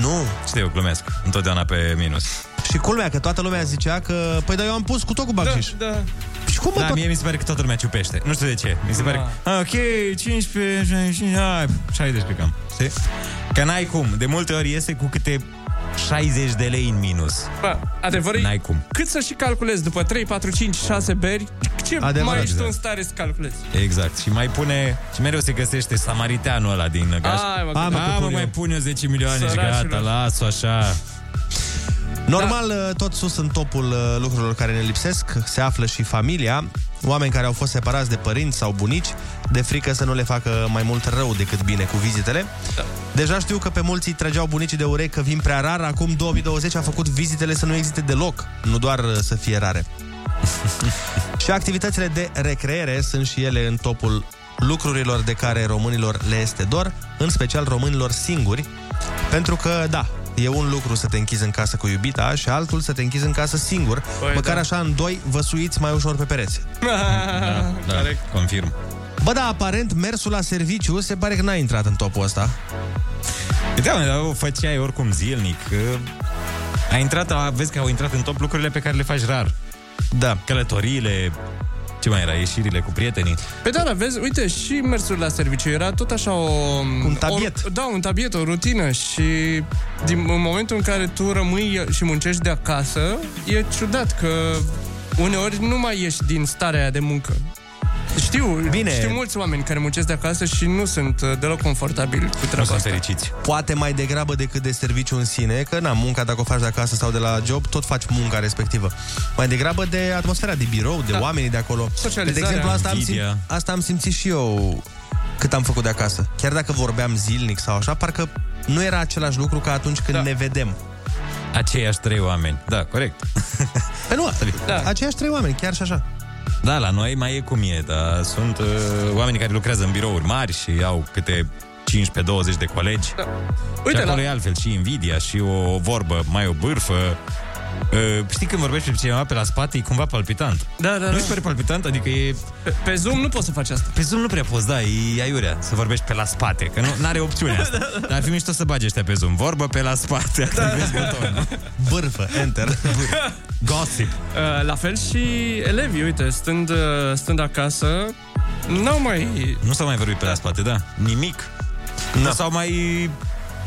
Nu. Știu, glumesc. Întotdeauna pe minus. Și culmea că toată lumea zicea că, păi, dar eu am pus cu tot cu bacșiș. Da, da. Și cum, mă, Da, tot... mie mi se pare că toată lumea ciupește. Nu știu de ce. Mi se pare că, ah, ok, 15, 65, hai, 60 pe cam. Știi? Că n-ai cum. De multe ori iese cu câte 60 de lei în minus. Bă, adevărul N-ai cum. cât să și calculezi după 3, 4, 5, 6 beri, ce Adevărat, mai ești tu exact. în stare să calculezi? Exact. Și mai pune... Și mereu se găsește samariteanul ăla din gaș. Ai, mă, A, că- mă, că a, pun mă eu. mai pun eu 10 milioane și Săracilor. gata, las-o așa. Normal, da. tot sus în topul uh, lucrurilor care ne lipsesc se află și familia, oameni care au fost separați de părinți sau bunici, de frică să nu le facă mai mult rău decât bine cu vizitele. Da. Deja știu că pe mulți îi trăgeau bunicii de urechi că vin prea rar, acum 2020 a făcut vizitele să nu existe deloc, nu doar uh, să fie rare. și activitățile de recreere sunt și ele în topul lucrurilor de care românilor le este dor, în special românilor singuri, pentru că, da, e un lucru să te închizi în casă cu iubita și altul să te închizi în casă singur, Păi, măcar da. așa în doi vă suiți mai ușor pe pereți. Da, da, confirm. Bă, da, aparent mersul la serviciu se pare că n-a intrat în topul ăsta. Da, mă, dar o făceai oricum zilnic. că A intrat, a, vezi că au intrat în top lucrurile pe care le faci rar. Da. Călătoriile, ce mai era, ieșirile cu prietenii. Pe da, dar vezi, uite, și mersul la serviciu era tot așa o... Un tabiet. O, da, un tabiet, o rutină și din, în momentul în care tu rămâi și muncești de acasă, e ciudat că uneori nu mai ieși din starea aia de muncă. Știu, Bine. știu mulți oameni care muncesc de acasă și nu sunt uh, deloc confortabili cu treaba asta. fericiți. Poate mai degrabă decât de serviciu în sine, că na, munca dacă o faci de acasă sau de la job, tot faci munca respectivă. Mai degrabă de atmosfera de birou, de Da. oamenii de acolo. De Socializarea, exemplu, asta am, invidia. sim- asta am simțit și eu cât am făcut de acasă. Chiar dacă vorbeam zilnic sau așa, parcă nu era același lucru ca atunci când da. ne vedem. Aceiași trei oameni. Da, corect. Pe nu, da. aceiași trei oameni, chiar și așa. Da, la noi mai e cum e, dar sunt uh, oameni care lucrează în birouri mari și au câte 15-20 de colegi. Da. Uite, și acolo la- e altfel, și invidia, și o vorbă, mai o bârfă. Uh, știi când vorbești cu cineva pe la spate, e cumva palpitant. Da, da, Nu da. se pare palpitant? Adică e... Pe, pe Zoom nu poți să faci asta. Pe Zoom nu prea poți, da, e aiurea să vorbești pe la spate, că nu are opțiunea asta. Dar ar fi mișto să bagi ăștia pe Zoom. Vorbă pe la spate, da. activezi butonul. Bârfă, enter. Gossip. Uh, la fel și elevii, uite, stând, uh, stând acasă, n-au mai... Nu s-au mai vorbit pe la spate, da. Nimic. Nu s-au mai...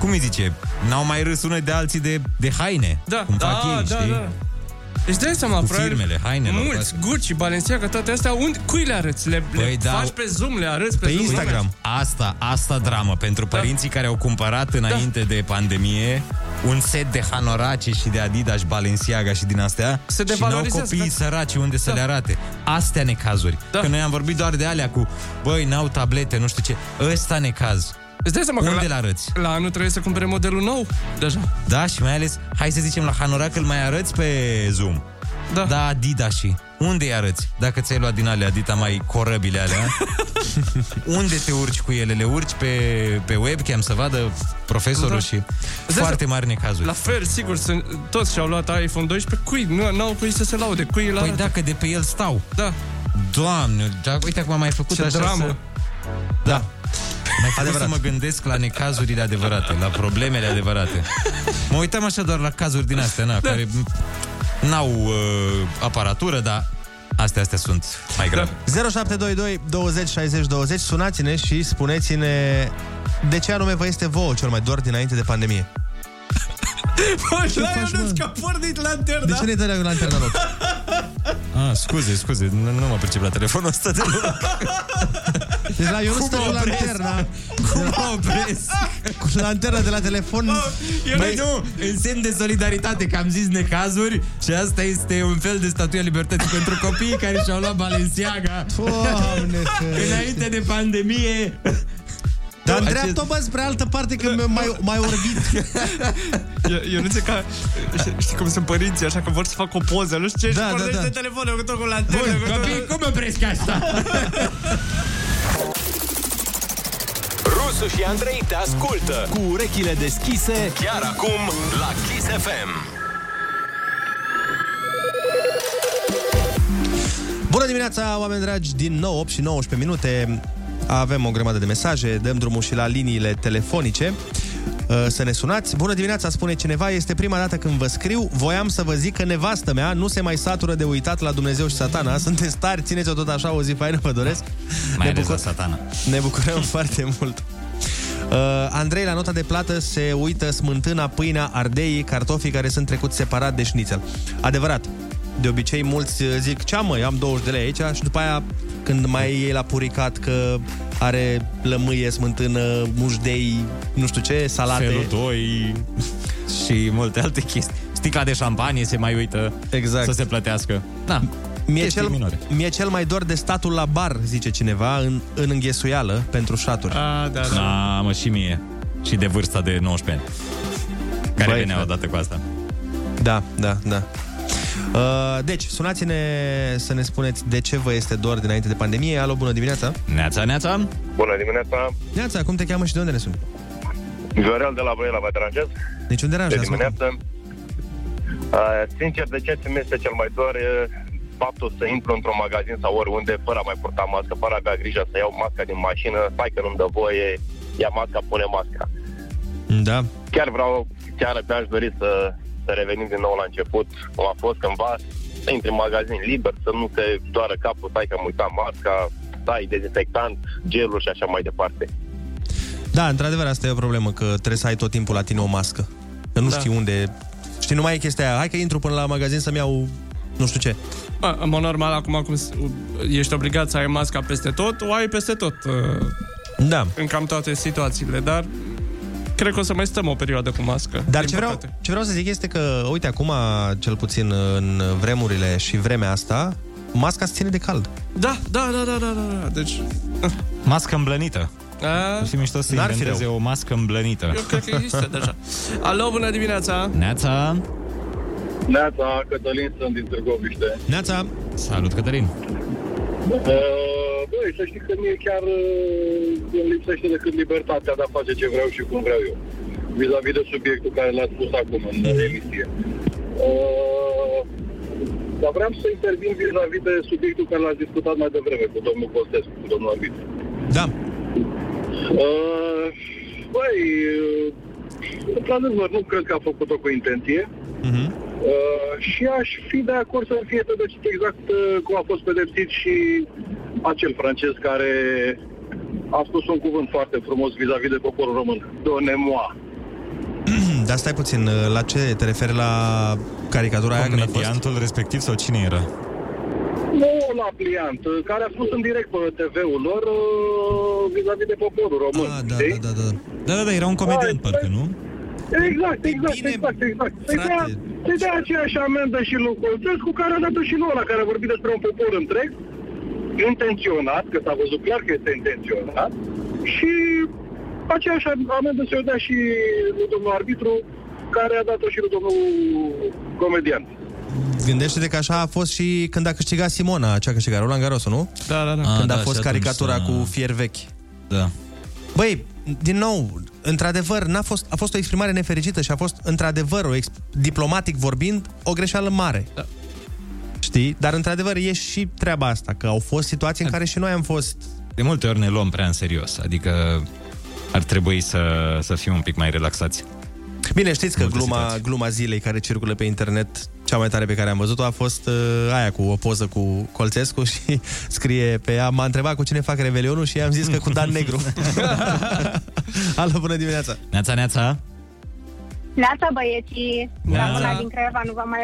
Cum îi zice? N-au mai râs unei de alții de, de haine. Da, cum da, fac ei, da, știi? da. Deci dai seama, Cu fraier, firmele, hainelor, Mulți, Gucci, Balenciaga, toate astea, unde, cui le arăți? Le, le Păi da, faci pe Zoom, le arăți pe, Zoom? Asta, asta dramă pentru părinții care au cumpărat înainte de pandemie un set de Hanorace și de Adidas, Balenciaga și din astea Se și n-au devalorizează, copiii da. săraci unde să Da. le arate. Astea necazuri. Da. Că noi am vorbit doar de alea cu, băi, n-au tablete, nu știu ce. Ăsta necaz. Îți dai seama Unde că le arăți? La anul trebuie să cumpere modelul nou, deja. Da, și mai ales, hai să zicem, la Hanorac îl mai arăți pe Zoom. Da. Da, Adidas și. Unde îi arăți? Dacă ți-ai luat din alea, Adita, mai corăbile alea, unde te urci cu ele? Le urci pe, pe webcam să vadă profesorul Da. și Îți dai foarte seama- mari necazuri. La fel, sigur, sunt, toți și-au luat iPhone 12, cui? Nu n-au cui să se laude, cui îl Păi arată? dacă de pe el stau. Da. Doamne, da, uite cum am mai făcut Ce așa dramă. Să... Da. Mai făcut să mă gândesc la necazurile adevărate, la problemele adevărate. Mă uitam așa doar la cazuri din astea, na, Da. care m- n-au uh, aparatură, dar astea, astea sunt mai grave. 0722 20 60 20 Sunați-ne și spuneți-ne de ce anume vă este vouă cel mai dor dinainte de pandemie. Bă, Ce la faci, Ionuț, mă? că a pornit lanterna. De ce ne dă lanterna în ochi? Ah, scuze, scuze, nu, nu mă pricep la telefonul ăsta de Deci la Ionuț Cum stă mă cu opresc? lanterna Cum mă opresc? Cu lanterna de la telefon Băi, nu, în semn de solidaritate, că am zis necazuri și asta este un fel de statuia libertății pentru copiii care și-au luat Balenciaga Doamne înainte de pandemie. Dar Acest- îndreaptă bă spre altă parte că mai, mai orbit Eu, eu nu zic că știi- Știi cum sunt părinții Așa că vor să facă o poză Nu știu ce Da, Și da, pornește da. telefonul Cu tot cu lanternă Bun, cu tot- copii, cum opresc asta? Rusu și Andrei te ascultă cu urechile deschise chiar acum la Kiss FM. Bună dimineața, oameni dragi, din nou 8 și 19 minute avem o grămadă de mesaje, dăm drumul și la liniile telefonice uh, să ne sunați. Bună dimineața, spune cineva, este prima dată când vă scriu, voiam să vă zic că nevastă mea nu se mai satură de uitat la Dumnezeu și satana, sunteți tari, țineți-o tot așa, o zi faină, vă doresc. Mai Ne ales bucur- la satana. Ne bucurăm foarte mult. Uh, Andrei, la nota de plată se uită smântâna, pâinea, ardeii, cartofii care sunt trecuți separat de șnițel. Adevărat. De obicei, mulți uh, zic, ce mă, eu am 20 de lei aici și după aia, când mai iei la puricat că are lămâie, smântână, mușdei, nu știu ce, salate. Felul 2 și multe alte chestii. Sticla de șampanie se mai uită exact. să se plătească. Da, Mie chestii cel, minore. mie cel mai dor de statul la bar, zice cineva, în, în înghesuială pentru șaturi. A, da, da. Da, mă, și mie. Și de vârsta de 19 ani. Care Băi, venea frate. odată cu asta. Da, da, da. Uh, deci, sunați-ne să ne spuneți de ce vă este dor dinainte de pandemie. Alo, bună dimineața! Neața, neața! Bună dimineața! Neața, cum te cheamă și de unde ne suni? Viorel de la Brăila, vă deranjez? Niciun deranj, De ascultăm. dimineață. Uh, sincer, de ce mi este cel mai dor e faptul să intru într-un magazin sau oriunde fără a mai purta mască, fără a avea grijă să iau masca din mașină, stai că nu-mi dă voie, ia masca, pune masca. Da. Chiar vreau, chiar mi-aș dori să, să revenim din nou la început, cum a fost cândva, să intri în magazin liber, să nu te doară capul, stai că am uitat masca, stai dezinfectant, gelul și așa mai departe. Da, într-adevăr, asta e o problemă, că trebuie să ai tot timpul la tine o mască. Că nu Da. știi unde... Știi, nu mai e chestia aia. Hai că intru până la magazin să-mi iau nu știu ce. A, în mod normal, acum cum s- ești obligat să ai masca peste tot, o ai peste tot. uh, Da. În cam toate situațiile, dar cred că o să mai stăm o perioadă cu mască. Dar din ce vreau, păcate. ce vreau să zic este că, uite, acum, cel puțin în vremurile și vremea asta, masca se ține de cald. Da, da, da, da, da, da, da. Deci... Mască îmblănită. A? Nu fi mișto să N-ar fi inventeze rău. o mască îmblănită. Eu cred că există deja. Alo, bună dimineața! Neața! Neața, Cătălin sunt din Târgoviște. Neața! Salut, Cătălin! Uh, băi, să știi că mie chiar uh, îmi lipsește decât libertatea de a face ce vreau și cum vreau eu. Vis-a-vis de subiectul care l-ați pus acum în uh, emisie. Uh, dar vreau să intervin vis-a-vis de subiectul care l-ați discutat mai devreme cu domnul Costescu, cu domnul arbitru. Da. Uh, băi, uh, într-adevăr, nu cred că a făcut-o cu intenție. Mhm. Uh, și aș fi de acord să fie pedepsit exact uh, cum a fost pedepsit și acel francez care a spus un cuvânt foarte frumos vis-a-vis de poporul român. Donnez-moi. Dar stai puțin, la ce te referi la caricatura aia când a fost? Comediantul respectiv sau cine era? Nu la pliant, uh, care a spus în direct pe TV-ul lor uh, vis-a-vis de poporul român. Ah, da, știi? da, da, da. Da, da, da, era un comediant, parcă, nu? Exact, exact, exact, exact. Să-i dea, să-i dea aceeași amendă și lui Colțescu, care a dat-o și lui ăla, care a vorbit despre un popor întreg, intenționat, că s-a văzut clar că este intenționat, și aceeași amendă să-i dea și lui domnul arbitru, care a dat-o și lui domnul comedian. Gândește-te că așa a fost și când a câștigat Simona, ce a câștigat, Roland Garros, nu? Da, da, da. Când Ah, a da, fost și atunci caricatura s-a- cu fier vechi. Da. Băi, din nou, într-adevăr, n-a fost, a fost o exprimare nefericită și a fost, într-adevăr, o ex- diplomatic vorbind, o greșeală mare. Da. Știi? Dar, într-adevăr, e și treaba asta, că au fost situații în care și noi am fost... De multe ori ne luăm prea în serios, adică ar trebui să, să fim un pic mai relaxați. Bine, știți că Multe gluma, situații. gluma zilei care circulă pe internet, cea mai tare pe care am văzut-o, a fost uh, aia cu o poză cu Colțescu și scrie pe ea, m-a întrebat cu cine fac revelionul și i-am zis că cu Dan Negru. Alo, bună dimineața! Neața, neața! Neața băieții, Neața. Ramona din Craiova, nu v-am mai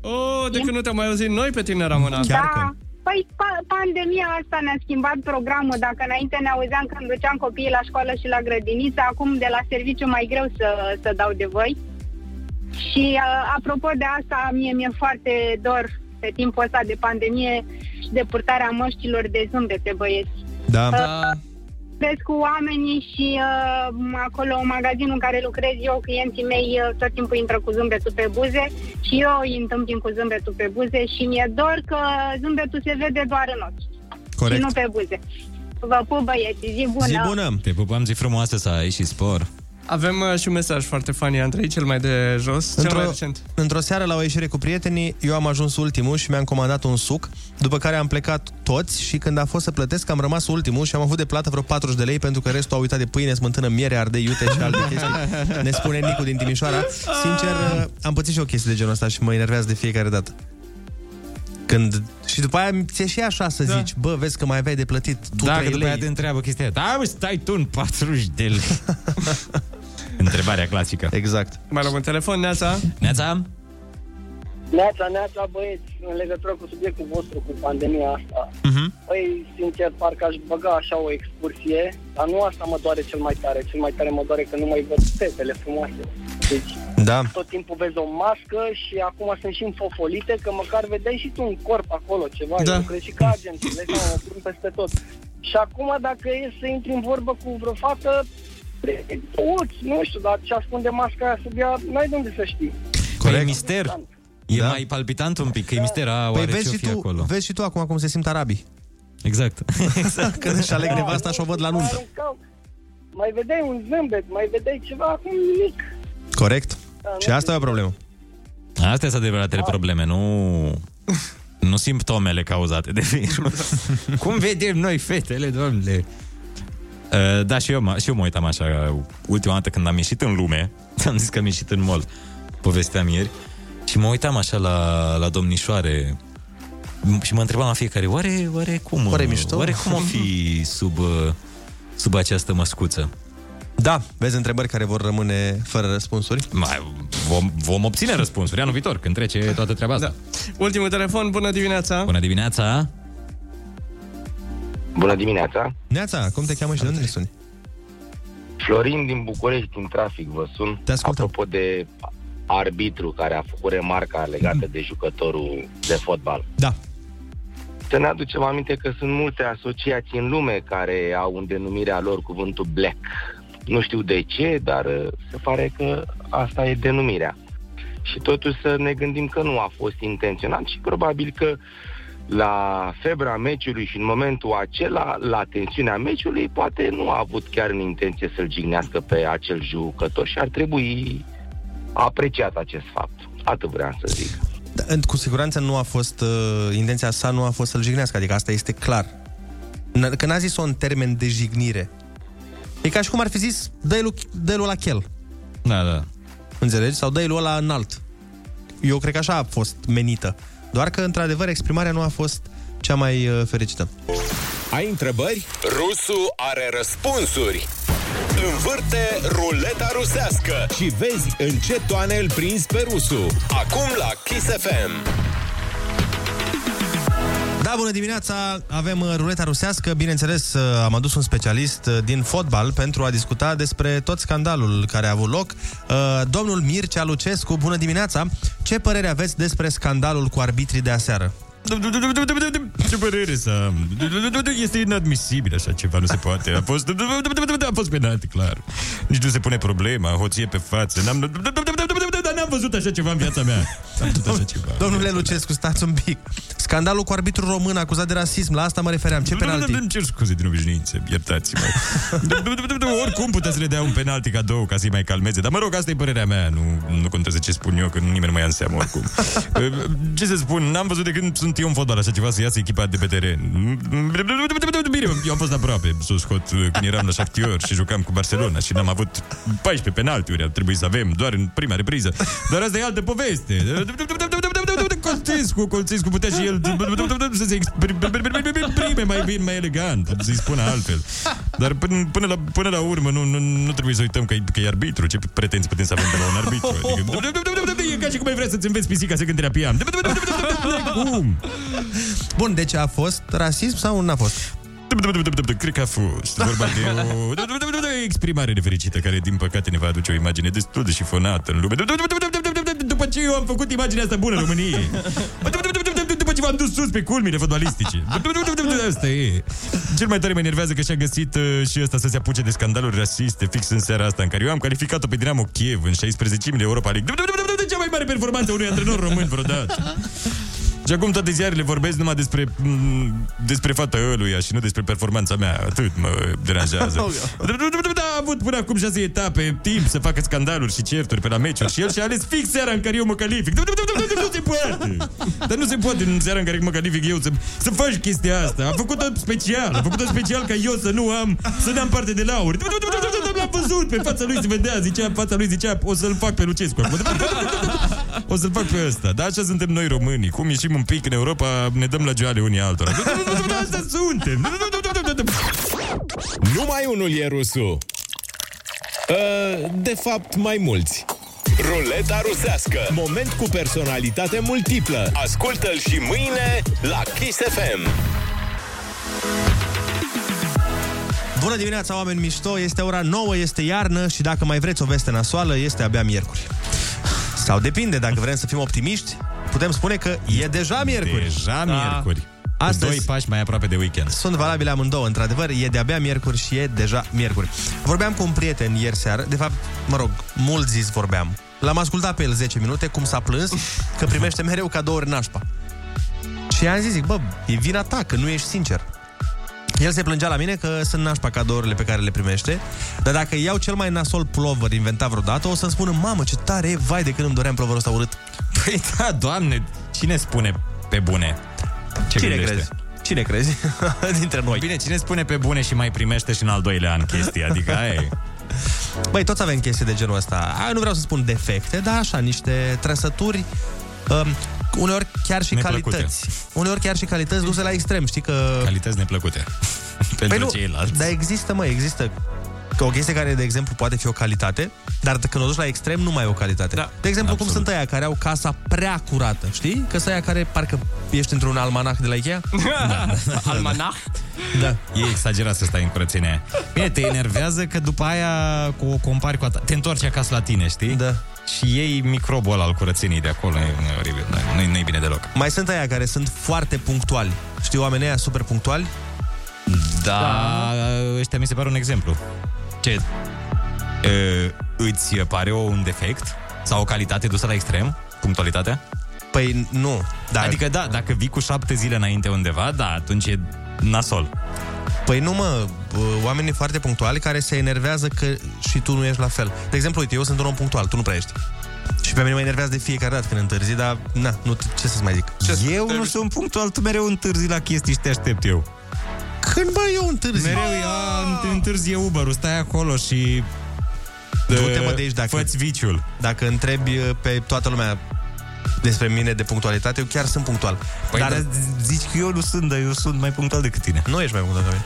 Oh, de când nu te-am mai auzit noi pe tine, Ramona. Da, păi pa- pandemia asta ne-a schimbat programul. Dacă înainte ne auzeam când duceam copiii la școală și la grădiniță, acum de la serviciu mai greu să, să dau de voi. Și uh, apropo de asta, mie mi-e foarte dor pe timpul ăsta de pandemie și de purtarea măștilor de zâmbete, băieți. Da. Uh, Cresc cu oamenii și uh, acolo în magazinul în care lucrez eu, clienții mei uh, tot timpul intră cu zâmbetul pe buze și eu îi întâmpin cu zâmbetul pe buze și mi-e dor că zâmbetul se vede doar în ochi Corect. și nu pe buze. Vă pup băieți, zi bună! Te pupăm, zi frumoasă să ai și spor. Avem uh, și un mesaj foarte funny, Andrei, cel mai de jos, cel mai recent. într-o seară la o ieșire cu prietenii, eu am ajuns ultimul și mi-am comandat un suc, după care am plecat toți și când a fost să plătesc am rămas ultimul și am avut de plată vreo 40 de lei pentru că restul a uitat de pâine, smântână, miere, ardei, iute și alte chestii. Ne spune Nicu din Timișoara. Sincer, am pățit și o chestie de genul ăsta și mă enervează de fiecare dată. Când... Și după aia ți-e și așa să Da. zici, bă, vezi că mai aveai de plătit tu Dacă 3 după aia lei. te întreabă chestia aia, da, mă, stai tu în 40 de lei. Întrebarea clasică. Exact. Mai luăm un telefon, Neața. Neața? Neața, neața, băieți, în legătură cu subiectul vostru, cu pandemia asta. Mhm. Păi, sincer, parcă aș băga așa o excursie, dar nu asta mă doare cel mai tare. Cel mai tare mă doare că nu mai văd fetele frumoase. Deci, Da. tot timpul vezi o mască și acum sunt și înfofolite, că măcar vedeai și tu un corp acolo, ceva. Da. Eu lucrez și ca agent, vezi, mă, mă plâng peste tot. Și acum, dacă e să intri în vorbă cu vreo fată, uți, nu știu, dar ce ascunde masca aia sub ea, n-ai de unde să știi. Corect. E mister. E da? mai palpitant un pic, că e mistera Păi oare vezi ce-o și, fi tu, acolo. vezi și tu acum cum se simt arabii. Exact. exact. Când își aleg nevasta și o văd la nuntă. Aruncau. Mai vedeai un zâmbet, mai vedeai ceva, acum nimic. Corect. Da, Și asta e o problemă. Astea sunt adevăratele probleme, nu... Nu simptomele cauzate de virus. Cum vedem noi fetele, domnule? Uh, da, și eu, mă- și eu mă uitam așa ultima dată când am ieșit în lume, am zis că am ieșit în mall, povesteam ieri, și mă uitam așa la, la domnișoare m- și mă întrebam la fiecare, oare, oare cum? Oare mișto? Oare cum o fi sub, uh, sub această măscuță? Da, vezi întrebări care vor rămâne fără răspunsuri. Mai, vom, vom obține răspunsuri anul viitor, când trece toată treaba asta. Da. Ultimul telefon, bună dimineața! Bună dimineața! Bună dimineața! Neața, cum te cheamă și de unde ne suni? Florin din București, din trafic, vă sun. Te ascultăm. Apropo de arbitru care a făcut remarca legată de jucătorul de fotbal. Da. Să ne aducem aminte că sunt multe asociații în lume care au în denumirea lor cuvântul black. Nu știu de ce, dar uh, se pare că asta e denumirea. Și totuși să ne gândim că nu a fost intenționat și probabil că la febra meciului și în momentul acela, la tensiunea meciului, poate nu a avut chiar în intenție să-l jignească pe acel jucător și ar trebui apreciat acest fapt. Atât vreau să zic. Da, în- cu siguranță nu a fost, uh, intenția sa nu a fost să-l jignească, adică asta este clar. N- Că n-a zis-o în termen de jignire. E ca și cum ar fi zis, dă-i lui, dă la chel. Da, da. Înțelegi? Sau dă-i lui ăla înalt. Eu cred că așa a fost menită. Doar că, într-adevăr, exprimarea nu a fost cea mai uh, fericită. Ai întrebări? Rusu are răspunsuri. Învârte ruleta rusească și vezi în ce toane îl prinzi pe Rusu. Acum la Kiss FM. Da, bună dimineața! Avem uh, ruleta rusească. Bineînțeles, uh, am adus un specialist uh, din fotbal pentru a discuta despre tot scandalul care a avut loc. Uh, Domnul Mircea Lucescu, bună dimineața! Ce părere aveți despre scandalul cu arbitrii de aseară? Ce părere să am? Este inadmisibil așa ceva, nu se poate. A fost, a fost penalti, clar. Nici nu se pune problema, hoție pe față. N-am, dar n-am văzut așa ceva în viața mea. N-am văzut așa ceva. Domnule Lucescu, stați un pic. Scandalul cu arbitrul român acuzat de rasism, la asta mă refeream. Ce penalti? Îmi cer scuze din obișnuință, iertați-mă. Oricum putea să le dea un penalti cadou ca să-i mai calmeze. Dar mă rog, asta e părerea mea. Nu, nu contează ce spun eu, că nimeni nu mai ia în seamă oricum. Ce să spun, n-am văzut de când sunt eu în fotbal așa ceva să iasă echipa de pe teren. Bine, eu am fost aproape să o scot când eram la Shakhtyor și jucam cu Barcelona și n-am avut 14 penaltiuri, ar trebui să avem doar în prima repriză. Dar asta e altă poveste. Colțescu, Colțescu putea și el să se exprime mai bine, mai elegant, să-i spună altfel. Dar până, până, la, până la urmă nu, nu, nu trebuie să uităm că, e- că e arbitru. Ce pretenții putem să avem de la un arbitru? Adică, e ca și cum ai vrea să-ți înveți pisica să cânte terapia. Cum? Bun, deci a fost rasism sau n-a fost? Cred că a fost vorba de o exprimare nefericită care, din păcate, ne va aduce o imagine destul de șifonată în lume. După ce eu am făcut imaginea asta bună României. După ce v-am dus sus pe culmile fotbalistice. Asta e. Cel mai tare mă enervează că și-a găsit uh, și ăsta să se apuce de scandaluri rasiste fix în seara asta în care eu am calificat-o pe Dinamo Kiev în 16 de Europa League. Cea mai mare performanță a unui antrenor român vreodată. Și acum toate ziarele vorbesc numai despre, m, despre fata ăluia și nu despre performanța mea. Atât mă deranjează. A avut până acum șase etape, timp să facă scandaluri și certuri pe la meciuri și el și-a ales fix seara în care eu mă calific. Nu se poate! Dar nu se poate în seara în care mă calific eu să, să faci chestia asta. A făcut-o special. A făcut-o special ca eu să nu am, să n-am parte de lauri. L-am văzut pe fața lui, se vedea, zicea, fața lui zicea, o să-l fac pe Lucescu acum. O să-l fac pe ăsta. Dar așa suntem noi românii. Cum ieșim un pic în Europa, ne dăm la joale unii altora. Asta suntem. Numai unul e rusul. Uh, De fapt, mai mulți. Ruleta rusească. Moment cu personalitate multiplă. Ascultă-l și mâine la Kiss FM. Bună dimineața, oameni mișto! Este ora 9, este iarnă și dacă mai vreți o veste nasoală, este abia miercuri. Sau depinde, dacă vrem să fim optimiști, putem spune că e deja miercuri. Deja miercuri. Astăzi... Doi pași mai aproape de weekend. Sunt valabile amândouă, într-adevăr, e de-abia miercuri și e deja miercuri. Vorbeam cu un prieten ieri seară, de fapt, mă rog, mult zis vorbeam. L-am ascultat pe el 10 minute, cum s-a plâns, că primește mereu cadouri nașpa. Și i-am zis, zic, bă, e vina ta, că nu ești sincer. El se plângea la mine că sunt nașpa cadourile pe care le primește, dar dacă iau cel mai nasol plover inventat vreodată, o să-mi spună, mamă, ce tare e, vai de când îmi doream ploverul ăsta urât. Păi da, doamne, cine spune pe bune? Ce Cine gândește? crezi? Cine crezi? Dintre noi. Bine, cine spune pe bune și mai primește și în al doilea an chestia? Adică aia e. Băi, toți avem chestii de genul ăsta. A, nu vreau să spun defecte, dar așa, niște trăsături, um, uneori chiar și Neplăcute. calități. Uneori chiar și calități duse la extrem, știi că... Calități neplăcute. Pentru Păi nu, ceilalți. Dar există, mă, există că o chestie care, de exemplu, poate fi o calitate, dar când o duci la extrem, nu mai e o calitate. Da, de exemplu, cum absolut. sunt aia care au casa prea curată, știi? Că sunt aia care parcă ești într-un almanach de la Ikea. Da. Almanach? Da. E exagerat să stai în curățenia aia. Bine, te enervează că după aia cu o compari cu a ta. Te întorci acasă la tine, știi? Da. Și iei microbul ăla al curățeniei de acolo. E, e oribil. Da, nu, nu e bine deloc. Mai sunt aia care sunt foarte punctuali. Știi oamenii aia super punctuali? Da, ăștia mi se pare un exemplu. Ce? E, îți pare un defect? Sau o calitate dusă la extrem? Punctualitatea? Păi nu. Dar... Adică da, dacă vii cu șapte zile înainte undeva, da, atunci e nasol. Păi nu, mă, oamenii foarte punctuali care se enervează că și tu nu ești la fel. De exemplu, uite, eu sunt un om punctual, tu nu prea ești. Și pe mine mă enervează de fiecare dată când întârzi, dar na, nu, ce să-ți mai zic? Eu nu sunt punctual, tu mereu întârzi la chestii și te aștept eu. Când bă, eu întârzi? Mereu ia, întârzie Uber-ul, stai acolo și... Du-te, mă, de aici dacă... Fă-ți viciul. Dacă întrebi uh, pe toată lumea despre mine de punctualitate, eu chiar sunt punctual. Păi dar da, zici că eu nu sunt, dar eu sunt mai punctual decât tine. Nu ești mai punctual ca mine.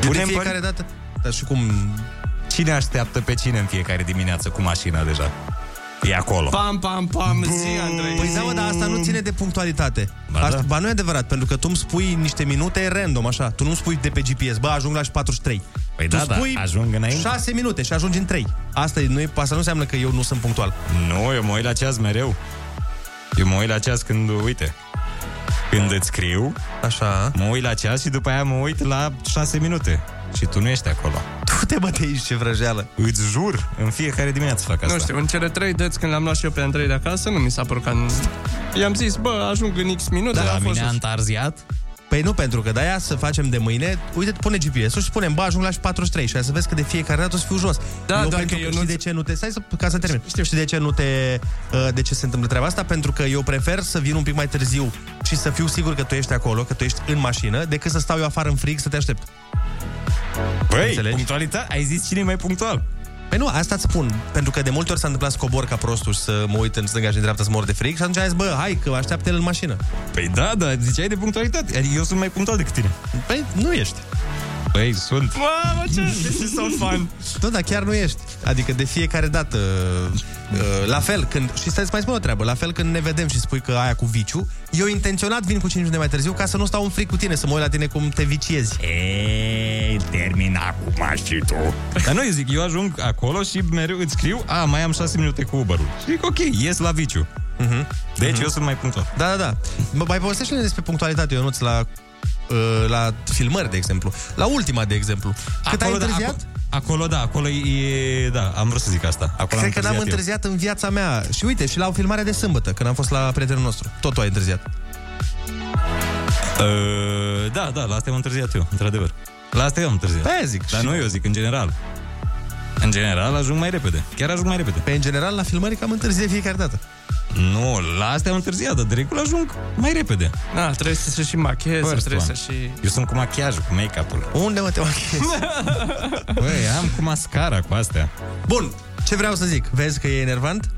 Punem de fiecare dată... Dar și cum... Cine așteaptă pe cine în fiecare dimineață cu mașina deja? E acolo. Pam, pam, pam, zi, Andrei. Păi da, mă, dar asta nu ține de punctualitate. Ba Asta, da. ba nu e adevărat, pentru că tu îmi spui niște minute random, așa. Tu nu spui de pe GPS, bă, ajung la și 43. Păi tu da, da, spui ajung înainte. 6 minute și ajungi în 3. Asta, e, nu e, asta nu înseamnă că eu nu sunt punctual. Nu, eu mă uit la ceas mereu. Eu mă uit la ceas când, uite, când îți scriu, Așa. mă uit la ceas și după aia mă uit la 6 minute. Și tu nu ești acolo. Tu te bă de aici, ce vrăjeală. Îți jur, în fiecare dimineață fac asta. Nu știu, în cele trei dăți când l-am luat și eu pe Andrei de acasă, nu mi s-a părut ca... I-am zis, bă, ajung în X minute, Da, a la fost mine așa. a întârziat? Păi nu, pentru că de-aia să facem de mâine, uite, pune GPS-ul și spunem, bă, ajung la și 43 și aia să vezi că de fiecare dată o să fiu jos. Da, eu doar pentru că eu că nu- știi de ce nu te... Stai să, ca să termin. Știu. Știi de ce nu te... uh, De ce se întâmplă treaba asta? Pentru că eu prefer să vin un pic mai târziu și să fiu sigur că tu ești acolo, că tu ești în mașină, decât să stau eu afară în frig să te aștept. Băi, Înțelegi? punctualitate? Ai zis cine e mai punctual? Păi nu, asta îți spun, pentru că de multe ori s-a întâmplat să cobor ca prostul și să mă uit în stânga și în dreapta să mor de frig și atunci am zis, bă, hai că așteaptă el în mașină. Păi da, da, ziceai de punctualitate. Adică eu sunt mai punctual decât tine. Păi nu ești. Păi sunt. Mamă, ce this is so fun. Nu, dar chiar nu ești. Adică de fiecare dată, uh, la fel, când, și stai să mai spun o treabă, la fel când ne vedem și spui că aia cu viciu, eu intenționat vin cu 5 minute mai târziu ca să nu stau în fric cu tine, să mă uit la tine cum te viciezi. Ei, termina acum și tu. Dar nu, eu zic, eu ajung acolo și mereu îți scriu, a, mai am 6 minute cu Uber-ul. Și zic, ok, ies la viciu. Uh-huh. Deci eu sunt mai punctual. Da, da, da. Mă, mai povestește-ne despre punctualitate, Ionuț, la, uh, la filmări, de exemplu. La ultima, de exemplu. Cât ai da, întârziat? acolo, acolo, da, acolo e, da, am vrut să zic asta. Acolo Cred că n-am eu. întârziat în viața mea. Și uite, și la o filmare de sâmbătă, când am fost la prietenul nostru. Tot tu ai întârziat. Uh, da, da, la asta am întârziat eu, într-adevăr. La asta eu am întârziat. Pe aia zic. Dar și- nu eu zic, în general. În general ajung mai repede. Chiar ajung mai repede. Pe în general, la filmări cam întârzie fiecare dată. Nu, la astea am întârziat, dar de regulă ajung mai repede. Da, trebuie să se și machieze, First trebuie one. să și... Eu sunt cu machiajul, cu make-up-ul. Unde mă te machiezi? Băi, am cu mascara, cu astea. Bun, ce vreau să zic? Vezi că e enervant?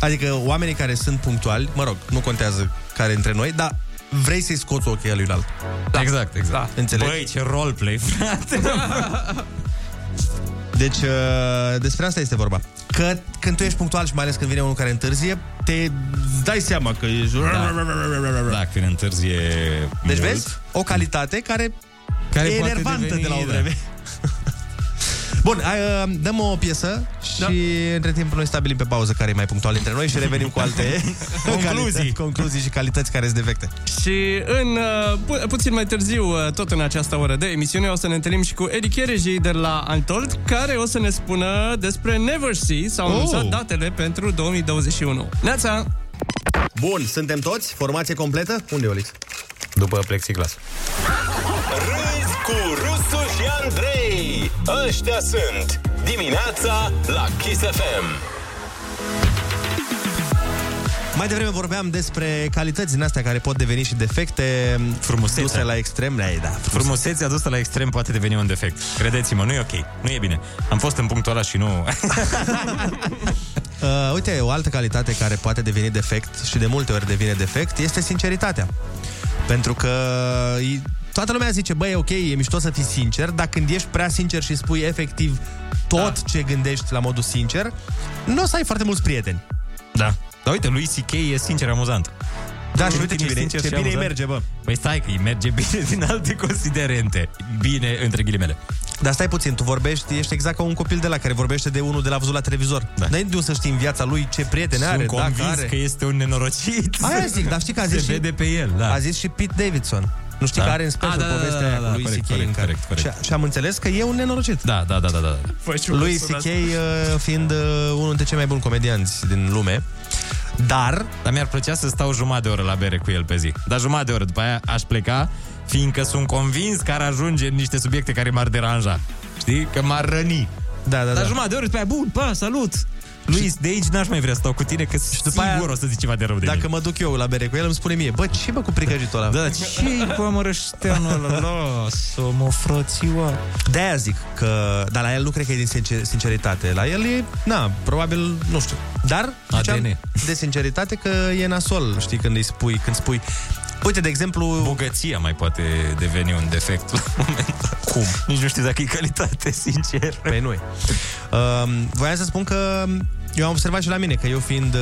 Adică oamenii care sunt punctuali, mă rog, nu contează care dintre noi, dar vrei să-i scoți ochii lui Da. Exact, exact. Da. Înțelegi? Băi, ce roleplay, frate. Deci, uh, despre asta este vorba. Că când tu ești punctual și mai ales când vine unul care întârzie, te dai seama că ești... Da, când întârzie Deci mult. vezi? O calitate care, Care e poate enervantă deveni, de la o da. Vreme. Bun, hai, uh, dăm o piesă și da. între timp noi stabilim pe pauză care e mai punctual între noi și revenim cu alte Concluzii. calități, concluzii și calități care sunt defecte. Și în uh, pu- puțin mai târziu, uh, tot în această oră de emisiune, o să ne întâlnim și cu Edi Chereji de la Untold, care o să ne spună despre Never See, s-au Oh. anunțat datele pentru 2021. Neața! Bun, suntem toți? Formație completă? Unde e Olix? După plexiglas. Râzi cu Rusu și Andrei. Ăștia sunt dimineața la Kiss FM. Mai devreme vorbeam despre calități din astea care pot deveni și defecte Frumusețea. duse la extrem. Da, da, Frumusețea adusă la extrem poate deveni un defect. Credeți-mă, nu e ok. Nu e bine. Am fost în punctul ăla și nu... Uh, uite, o altă calitate care poate deveni defect și de multe ori devine defect este sinceritatea. Pentru că i- toată lumea zice, băi, e ok, e mișto să fii sincer, dar când ești prea sincer și spui efectiv tot da. ce gândești la modul sincer, nu o să ai foarte mulți prieteni. Da. Dar uite, lui C.K. e sincer amuzant. Da, și Când uite ce ești bine- sincer ce și bine îi amuzant- merge, bă. Păi stai că îi merge bine din alte considerente. Bine, între ghilimele. Dar stai puțin, tu vorbești, ești exact ca un copil de la care vorbește de unul de la văzut la televizor. Da. N-ai de unde să știi în viața lui ce prieteni are, Sunt convins dacă are. că este un nenorocit. Aia zic, dar știi că a zis Se și, vede pe el, da. A zis și Pete Davidson. Nu știi Da? că are în special Ah, da, da, povestea da, aia da, cu lui corect, C.K. corect, în care... corect, corect. Și, și am înțeles că e un nenorocit. Da, da, da, da, da. Lui C.K. uh, fiind uh, unul dintre cei mai buni comedianți din lume. Dar... Dar mi-ar plăcea să stau jumătate de oră la bere cu el pe zi. Dar jumătate de oră, după aia aș pleca, fiindcă sunt convins că ar ajunge în niște subiecte care m-ar deranja. Știi? Că m-ar răni. Da, da, Dar da. jumătate de oră, după aia, bun, pa, salut! Luis, de aici n-aș mai vrea să stau cu tine, că și după aia, sigur o să zici ceva de rău de Dacă mine. mă duc eu la bere cu el, îmi spune mie, bă, ce bă cu pricăjitul ăla? Da, ce cu amărășteanul ăla? Lasă-mă, frățioa. De-aia zic că... Dar la el nu cred că e din sincer- sinceritate. La el e, na, probabil, nu știu. Dar, ziceam ADN. de sinceritate că e nasol, știi, când îi spui, când spui... Uite, de exemplu... Bogăția mai poate deveni un defect la un moment dat. Cum? Nici nu știu dacă e calitate, sincer. Păi nu e. Um, voiam să spun că eu am observat și la mine că eu fiind uh,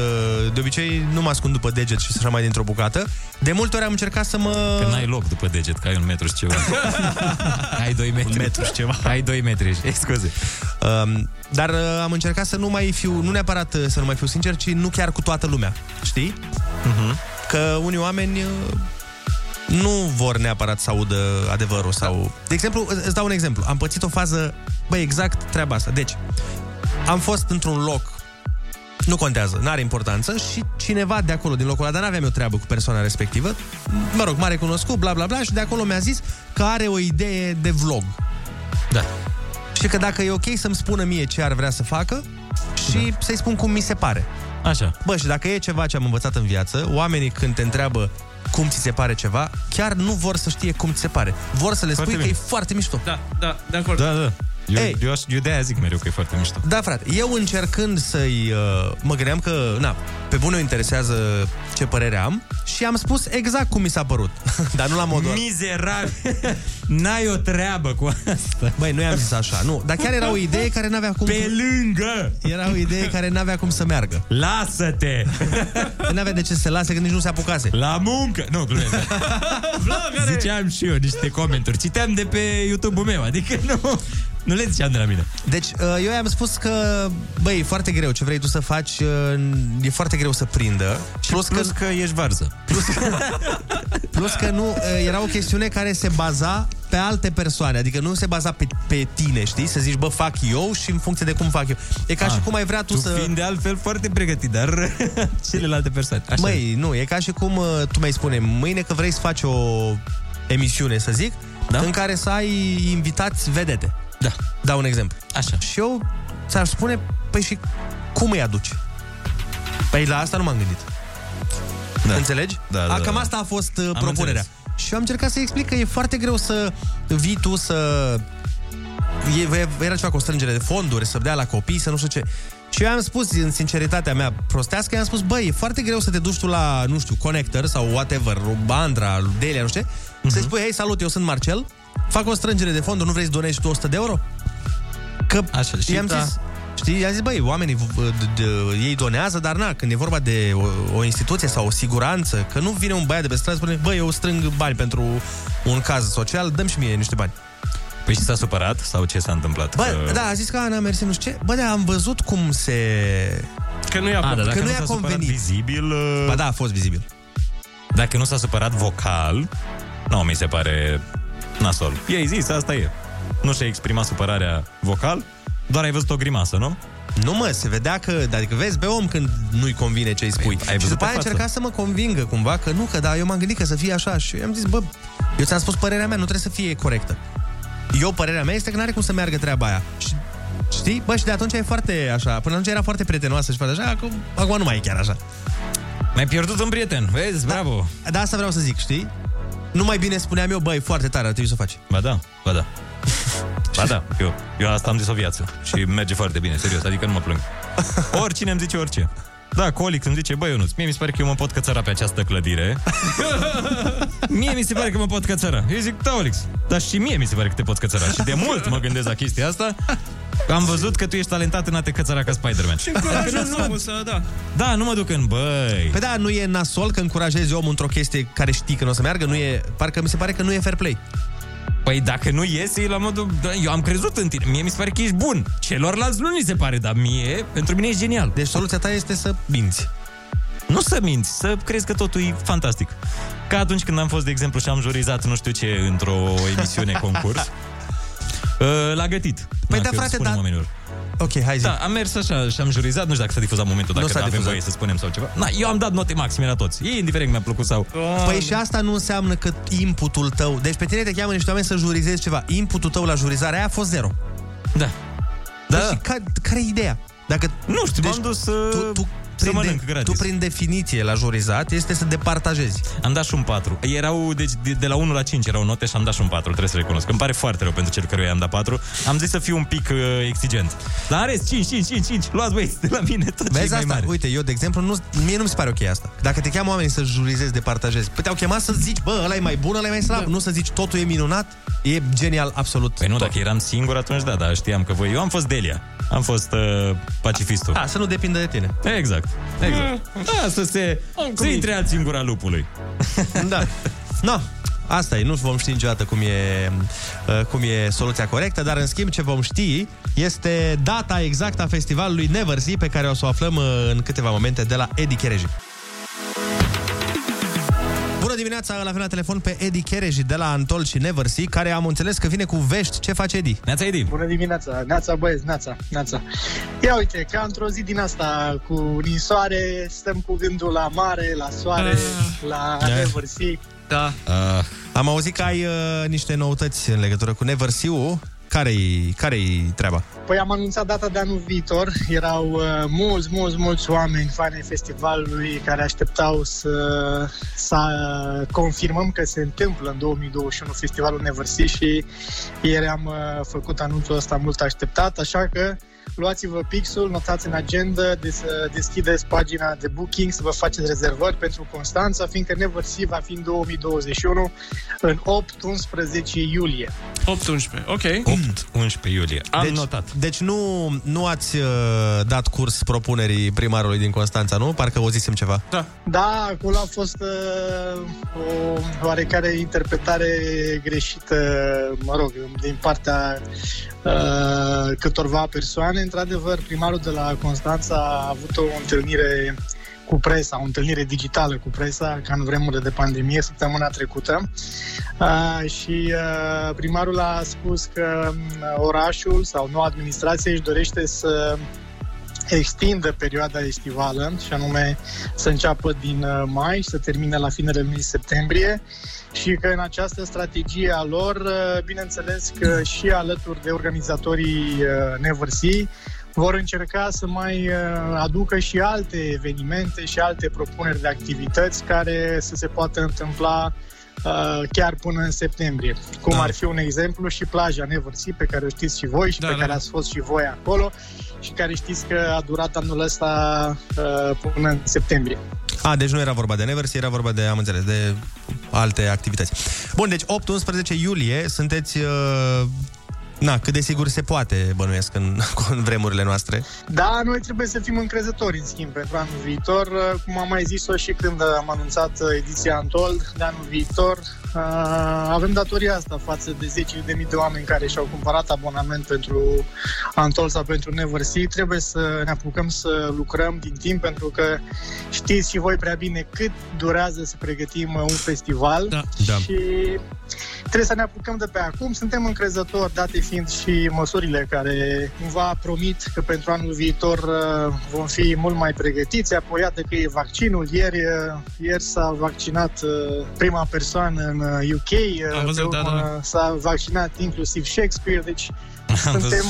de obicei nu mă ascund după deget și așa mai dintr-o bucată. De multe ori am încercat să mă... Că n-ai loc după deget, că ai un metru și ceva. ai 2 metri. Un metru și ceva. Ai 2 metri, e, scuze. Um, dar uh, am încercat să nu mai fiu, nu neapărat uh, să nu mai fiu sincer, ci nu chiar cu toată lumea, știi? Uh-huh. Că unii oameni uh, nu vor neapărat să audă adevărul sau... De exemplu, î- îți dau un exemplu. Am pățit o fază, băi, exact treaba asta. Deci, am fost într-un loc nu contează, n-are importanță și cineva de acolo, din locul ăla, dar n-aveam eu treabă cu persoana respectivă, mă rog, m-a recunoscut, bla bla bla și de acolo mi-a zis că are o idee de vlog. Da. Și că dacă e ok să-mi spună mie ce ar vrea să facă și da. să-i spun cum mi se pare. Așa. Bă, și dacă e ceva ce am învățat în viață, oamenii când te întreabă cum ți se pare ceva, chiar nu vor să știe cum ți se pare. Vor să le Foarte spui bine. că e foarte mișto. Da, da, de acord. Da, da. Eu, Ei. eu, aș- eu de-aia zic mereu că e foarte mișto. Da, frate, eu încercând să-i... Uh, mă gândeam că, na, pe bune o interesează ce părere am și am spus exact cum mi s-a părut. Dar nu la modul ăla. Mizerabil! N-ai o treabă cu asta. Băi, nu i-am zis așa, nu. Dar chiar era o idee care n-avea cum... Pe lângă! Era o idee care n-avea cum să meargă. Lasă-te! N-avea de ce să se lase când nici nu se apucase. La muncă! Nu, glumesc. Ziceam și eu niște comentarii. Citeam de pe YouTube-ul meu, adică nu... Nu le ziceam de la mine. Deci, uh, eu i-am spus că, băi, e foarte greu ce vrei tu să faci, uh, e foarte greu să prindă. Și plus, plus că, că ești varză. Plus că nu, uh, era o chestiune care se baza pe alte persoane, adică nu se baza pe, pe tine, știi? Să zici, bă, fac eu și în funcție de cum fac eu. E ca Ah, și cum ai vrea tu, tu să... fiind de altfel foarte pregătit, dar celelalte persoane. Așa Măi, nu, e ca și cum uh, tu mi-ai spune mâine că vrei să faci o emisiune, să zic, da? în care să ai invitați vedete. Da. Dau un exemplu. Așa. Și eu ți-ar spune, păi și cum îi aduci? Păi la asta nu m-am gândit. Da. Înțelegi? Da, da, a, cam da. asta a fost uh, Am propunerea. înțeles. Și eu am încercat să explic că e foarte greu să vii tu să... E, era ceva cu o strângere de fonduri, să dea la copii, să nu știu ce. Și eu am spus, în sinceritatea mea prostească, i-am spus, băi, e foarte greu să te duci tu la, nu știu, Connector sau whatever, Bandra, Delia, nu știu, uh-huh. să-i spui, hei, salut, eu sunt Marcel, fac o strângere de fonduri, nu vrei să donezi și tu 100 de euro? Că Așa, și i-am da. zis, Știi, i-am zis, băi, oamenii v- d- d- ei donează, dar na, când e vorba de o, o instituție sau o siguranță, că nu vine un băiat de pe stradă și spune, băi, eu strâng bani pentru un caz social, dăm și mie niște bani. Păi și s-a supărat sau ce s-a întâmplat? Bă, Că- da, a zis că a, n-a mersi, nu știu ce. Bă, da, am văzut cum se... Că nu i-a A, da, dacă că nu nu i-a s-a supărat convenit. vizibil... uh, Ba da, a fost vizibil. Dacă nu s-a supărat vocal, nu mi se pare nasol. Ei zis, asta e. Nu și-a exprimat supărarea vocal, doar ai văzut o grimasă, nu? Nu mă, se vedea că, adică vezi pe om când nu-i convine ce îi spui. Păi, ai și văzut după pe aia față. încerca să mă convingă cumva că nu, că da, eu m-am gândit că să fie așa și eu am zis, bă, eu ți-am spus părerea mea, nu trebuie să fie corectă. Eu, părerea mea este că n-are cum să meargă treaba aia. Și, știi? Bă, și de atunci e foarte așa, până atunci era foarte prietenoasă și foarte așa, acum, acum nu mai e chiar așa. Mi-ai pierdut un prieten, vezi, bravo. Da, asta vreau să zic, știi? Nu mai bine spuneam eu, băi, foarte tare, ar trebui să o faci. Ba da, ba da. Ba da, eu, eu asta am zis o viață și merge foarte bine, serios, adică nu mă plâng. Oricine îmi zice orice. Da, Colic îmi zice, băi, Ionuț, mie mi se pare că eu mă pot cățăra pe această clădire. mie mi se pare că mă pot cățăra. Eu zic, da, Olix, dar și mie mi se pare că te pot cățăra. Și de mult mă gândesc la chestia asta. Am văzut că tu ești talentat în a te cățăra ca Spider-Man. Și încurajează omul să, da. Da, nu mă duc în băi. Păi da, nu e nasol că încurajezi omul într-o chestie care știi că nu o să meargă, nu e, parcă mi se pare că nu e fair play. Păi dacă nu iese, e la modul... Da, eu am crezut în tine. Mie mi se pare că ești bun. Celorlalți nu mi se pare, dar mie, pentru mine e genial. Deci soluția ta este să minți. Nu să minți, să crezi că totul e fantastic. Ca atunci când am fost, de exemplu, și am jurizat nu știu ce într-o emisiune concurs. uh, la gătit. Păi Na, da, că frate, spunem da- oamenilor. Ok, hai zi. Da, am mers așa și am jurizat, nu știu dacă s-a difuzat momentul, Nu dacă s-a avem difuzat. voie să spunem sau ceva. Na, eu am dat note maxime la toți. E indiferent că mi-a plăcut sau... Păi și asta nu înseamnă că inputul tău... Deci pe tine te cheamă niște oameni să jurizezi ceva. Inputul tău la jurizarea aia a fost zero. Da. Da. Și ca, care e ideea? Dacă, nu știu, m-am dus să, tu, tu, să prin mănânc de, gratis. tu prin definiție la jurizat este să departajezi. Am dat și un 4. Erau, deci, de, de la 1 la 5 erau note și am dat și un 4, trebuie să recunosc. Îmi pare foarte rău pentru cel căruia am dat 4. Am zis să fiu un pic uh, exigent. La în rest, 5, 5, 5, 5. Luați băieți de la mine tot ce Vezi mai asta? mare. Uite, eu, de exemplu, nu, mie nu mi se pare ok asta. Dacă te cheamă oamenii să jurizezi, departajezi, păi te-au chemat să zici, bă, ăla e mai bun, ăla e mai slab. Da. Nu să zici, totul e minunat, e genial, absolut. Păi nu, dacă eram singur, atunci da, dar știam că voi... Eu am fost Delia. Am fost uh, pacifistul. A, să nu depindă de tine. Exact. Exact. Da, să se... Să intre alții în gura lupului. Da. No, asta e, nu vom ști niciodată cum e, uh, cum e soluția corectă, dar în schimb ce vom ști este data exactă a festivalului Never See, pe care o să o aflăm uh, în câteva momente de la Edi Chereji. Bună dimineața, îl avem la telefon pe Edi Chereji de la Antol și Never See, care am înțeles că vine cu vești. Ce face Edi? Neața Edi! Bună dimineața, neața băieți, neața, neața. Ia uite, ca într-o zi din asta cu ninsoare, stăm cu gândul la mare, la soare, la Da. Never See. Da. Uh, am auzit că ai uh, niște noutăți în legătură cu Never See-ul. Care-i, care-i treaba? Păi am anunțat data de anul viitor. Erau uh, mulți, mulți, mulți oameni fani ai festivalului care așteptau să, să uh, confirmăm că se întâmplă în 2021 festivalul Never See și ieri am uh, făcut anunțul ăsta mult așteptat, așa că luați-vă pixul, notați în agenda de să deschideți pagina de booking, să vă faceți rezervări pentru Constanța, fiindcă Never See va fi în 2021 în 8-11 iulie. 8-11, ok. 8-11 iulie. Am deci, notat. Deci nu, nu ați uh, dat curs propunerii primarului din Constanța, nu? Parcă o zisem ceva. Da. Da, acolo a fost uh, o oarecare interpretare greșită, mă rog, din partea uh, câtorva persoane. Într-adevăr, primarul de la Constanța a avut o întâlnire cu presa, o întâlnire digitală cu presa, ca în vremurile de pandemie, săptămâna trecută. Uh, și uh, primarul a spus că um, orașul sau noua administrație își dorește să extindă perioada estivală și anume să înceapă din uh, mai și să termine la finele lunii septembrie și că în această strategie a lor, uh, bineînțeles că și alături de organizatorii uh, Never See, vor încerca să mai uh, aducă și alte evenimente și alte propuneri de activități care să se poată întâmpla uh, chiar până în septembrie. Cum Da. ar fi un exemplu și plaja Never Sea, pe care o știți și voi și Da, pe da, care da. ați fost și voi acolo și care știți că a durat anul ăsta uh, până în septembrie. A, deci nu era vorba de Nevers, era vorba de, am înțeles, de alte activități. Bun, deci 8-11 iulie sunteți uh, na, cât de sigur se poate, bănuiesc, în, în vremurile noastre. Da, noi trebuie să fim încrezători, în schimb, pentru anul viitor. Uh, Cum am mai zis-o și când am anunțat uh, ediția Untold de anul viitor, uh, avem datoria asta față de 10.000 de mii de oameni care și-au cumpărat abonament pentru Untold sau pentru Never See. Trebuie să ne apucăm să lucrăm din timp, pentru că știți și voi prea bine cât durează să pregătim uh, un festival Da. Da. Și trebuie să ne apucăm de pe acum. Suntem încrezători, date fiind și măsurile care cumva promit că pentru anul viitor uh, vom fi mult mai pregătiți. Apoi, iată că e vaccinul. Ieri, uh, ieri s-a vaccinat uh, prima persoană în uh, UK. uh, Am văzut, pe da, urmă da. S-a vaccinat inclusiv Shakespeare, deci suntem,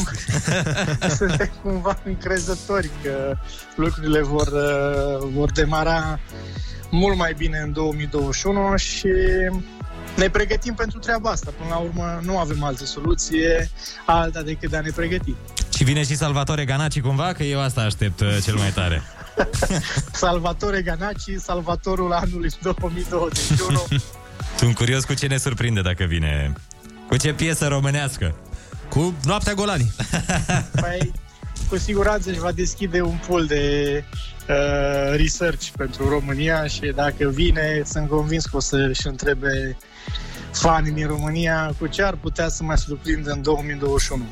suntem cumva încrezători că lucrurile vor, uh, vor demara mult mai bine în 2021 și ne pregătim pentru treaba asta. Până la urmă, nu avem altă soluție alta decât de a ne pregăti. Și vine și Salvatore Ganaci cumva, că eu asta aștept uh, cel mai tare. Salvatore Ganaci, salvatorul anului 2021. Sunt curios cu ce ne surprinde dacă vine. Cu ce piesă românească? Cu Noaptea Golani. Păi, cu siguranță își va deschide un pool de uh, research pentru România și dacă vine, sunt convins că o să-și întrebe fanii din România cu ce ar putea să mai surprindă în 2021.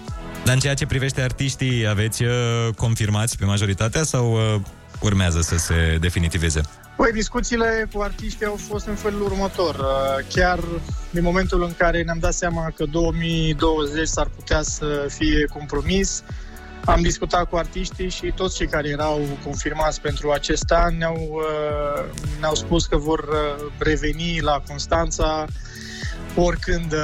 Dar în ceea ce privește artiștii, aveți uh, confirmați pe majoritatea sau uh, urmează să se definitiveze? Păi, discuțiile cu artiștii au fost în felul următor. Uh, Chiar din momentul în care ne-am dat seama că 2020 s-ar putea să fie compromis, am discutat cu artiștii și toți cei care erau confirmați pentru acest an ne-au, uh, ne-au spus că vor uh, reveni la Constanța oricând uh,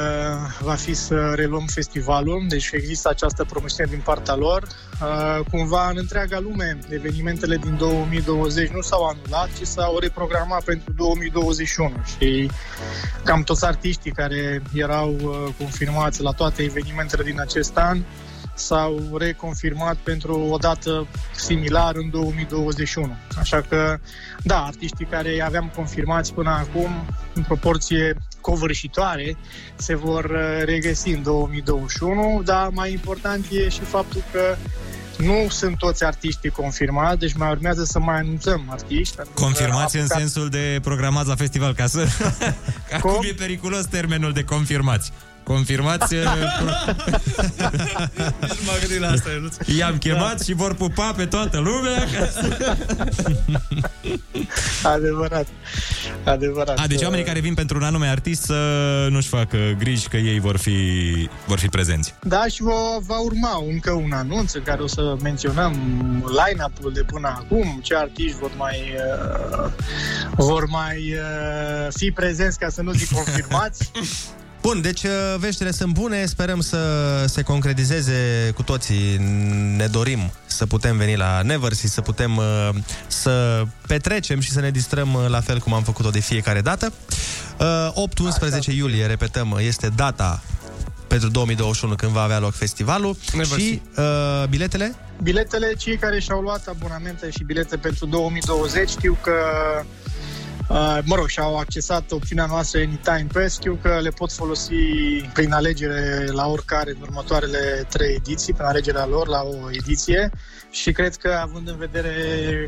va fi să reluăm festivalul, deci există această promisiune din partea lor. Uh, Cumva în întreaga lume, evenimentele din 2020 nu s-au anulat, ci s-au reprogramat pentru 2021 și cam toți artiștii care erau uh, confirmați la toate evenimentele din acest an s-au reconfirmat pentru o dată similară în 2021. Așa că, da, artiștii care i aveam confirmați până acum, în proporție covârșitoare, se vor uh, regăsi în 2021, dar mai important e și faptul că nu sunt toți artiștii confirmați, deci mai urmează să mai anunțăm artiști. pentru că Confirmați am în apucat- sensul de programați la festival, ca să... Acum e periculos termenul de confirmați. Confirmați... uh, Nici nu m-am gândit la asta, Ionuț. I-am chemat și vor pupa pe toată lumea. Adevărat. Adevărat. A, deci oamenii care vin pentru un anume artist să nu-și facă griji că ei vor fi, vor fi prezenți. Da, și va, va urma încă un anunț în care o să menționăm line-up-ul de până acum, ce artiști vor mai, uh, vor mai uh, fi prezenți, ca să nu zic confirmați. Bun, deci uh, veștile sunt bune, sperăm să se concretizeze cu toții. Ne dorim să putem veni la Neversea, să putem uh, să petrecem și să ne distrăm uh, la fel cum am făcut-o de fiecare dată. Uh, 8-11 iulie, repetăm, este data pentru 2021 când va avea loc festivalul Neversea. și uh, biletele? Biletele, cei care și-au luat abonamente și bilete pentru 2020 știu că Uh, mă rog, și-au accesat opțiunea noastră Anytime Pass. Știu că le pot folosi prin alegere la oricare în următoarele trei ediții, prin alegerea lor la o ediție și cred că având în vedere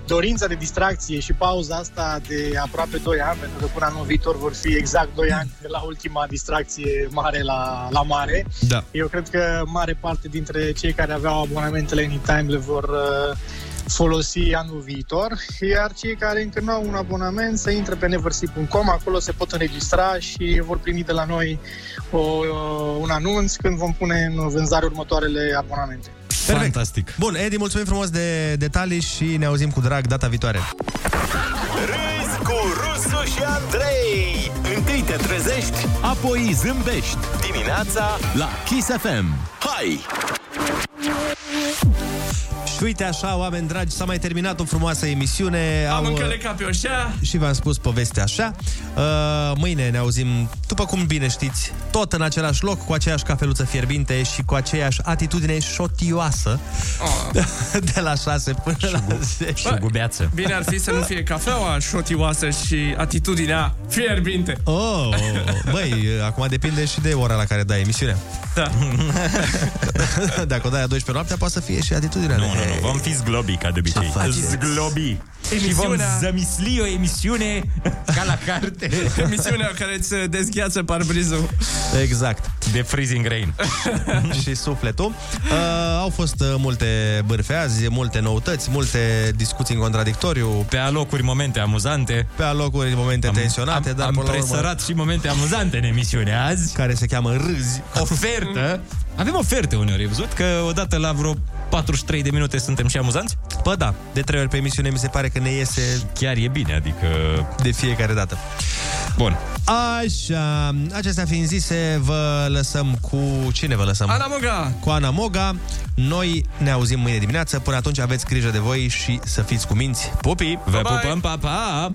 dorința de distracție și pauza asta de aproape 2 ani, pentru că până anul viitor vor fi exact 2 ani de la ultima distracție mare la, la mare, Da. eu cred că mare parte dintre cei care aveau abonamentele Anytime le vor uh, folosi anul viitor, iar cei care încă nu au un abonament să intre pe neversea.com, acolo se pot înregistra și vor primi de la noi o, un anunț când vom pune în vânzare următoarele abonamente. Perfect. Fantastic. Bun, Edi, mulțumim frumos de detalii și ne auzim cu drag data viitoare. Râzi cu Rusu și Andrei Întâi te trezești, apoi zâmbești Dimineața la Kiss FM Hai! Și uite așa, oameni dragi, s-a mai terminat o frumoasă emisiune. Am Au, încălecat pe oșea. și v-am spus povestea așa. Uh, mâine ne auzim, după cum bine știți, tot în același loc, cu aceeași cafeluță fierbinte și cu aceeași atitudine șotioasă Oh. de la 6 până la 10. Bă, Bine ar fi să nu fie cafeaua șotioasă și atitudinea fierbinte. Oh, băi, acum depinde și de ora la care dai emisiunea. Da. Dacă o dai a 12 noaptea, poate să fie și atitudinea. Nu, nu, nu, vom fi zglobi ca de obicei. faceți? Zglobi. Și vom Emisiunea- zămisli o emisiune ca la carte. Emisiunea care îți dezgheață parbrizul. Exact. De freezing rain. și sufletul. Uh, au fost uh, multe bârfe azi, multe noutăți, multe discuții în contradictoriu. Pe alocuri momente amuzante. Pe alocuri momente Am- tensionate, am- dar am până la urmă, presărat și momente amuzante în emisiunea azi. Care se cheamă râzi. Ofertă. Avem oferte uneori, ai văzut? Că odată la vreo 43 de minute suntem și amuzanți? Bă, da, de trei ori pe emisiune mi se pare că ne iese Chiar e bine, adică... de fiecare dată. Bun. Așa, acestea fiind zise, vă lăsăm cu... Cine vă lăsăm? Ana Moga! Cu Ana Moga. Noi ne auzim mâine dimineață. Până atunci aveți grijă de voi și să fiți cu minți. Pupi! Vă Bye-bye! pupăm, pa, pa!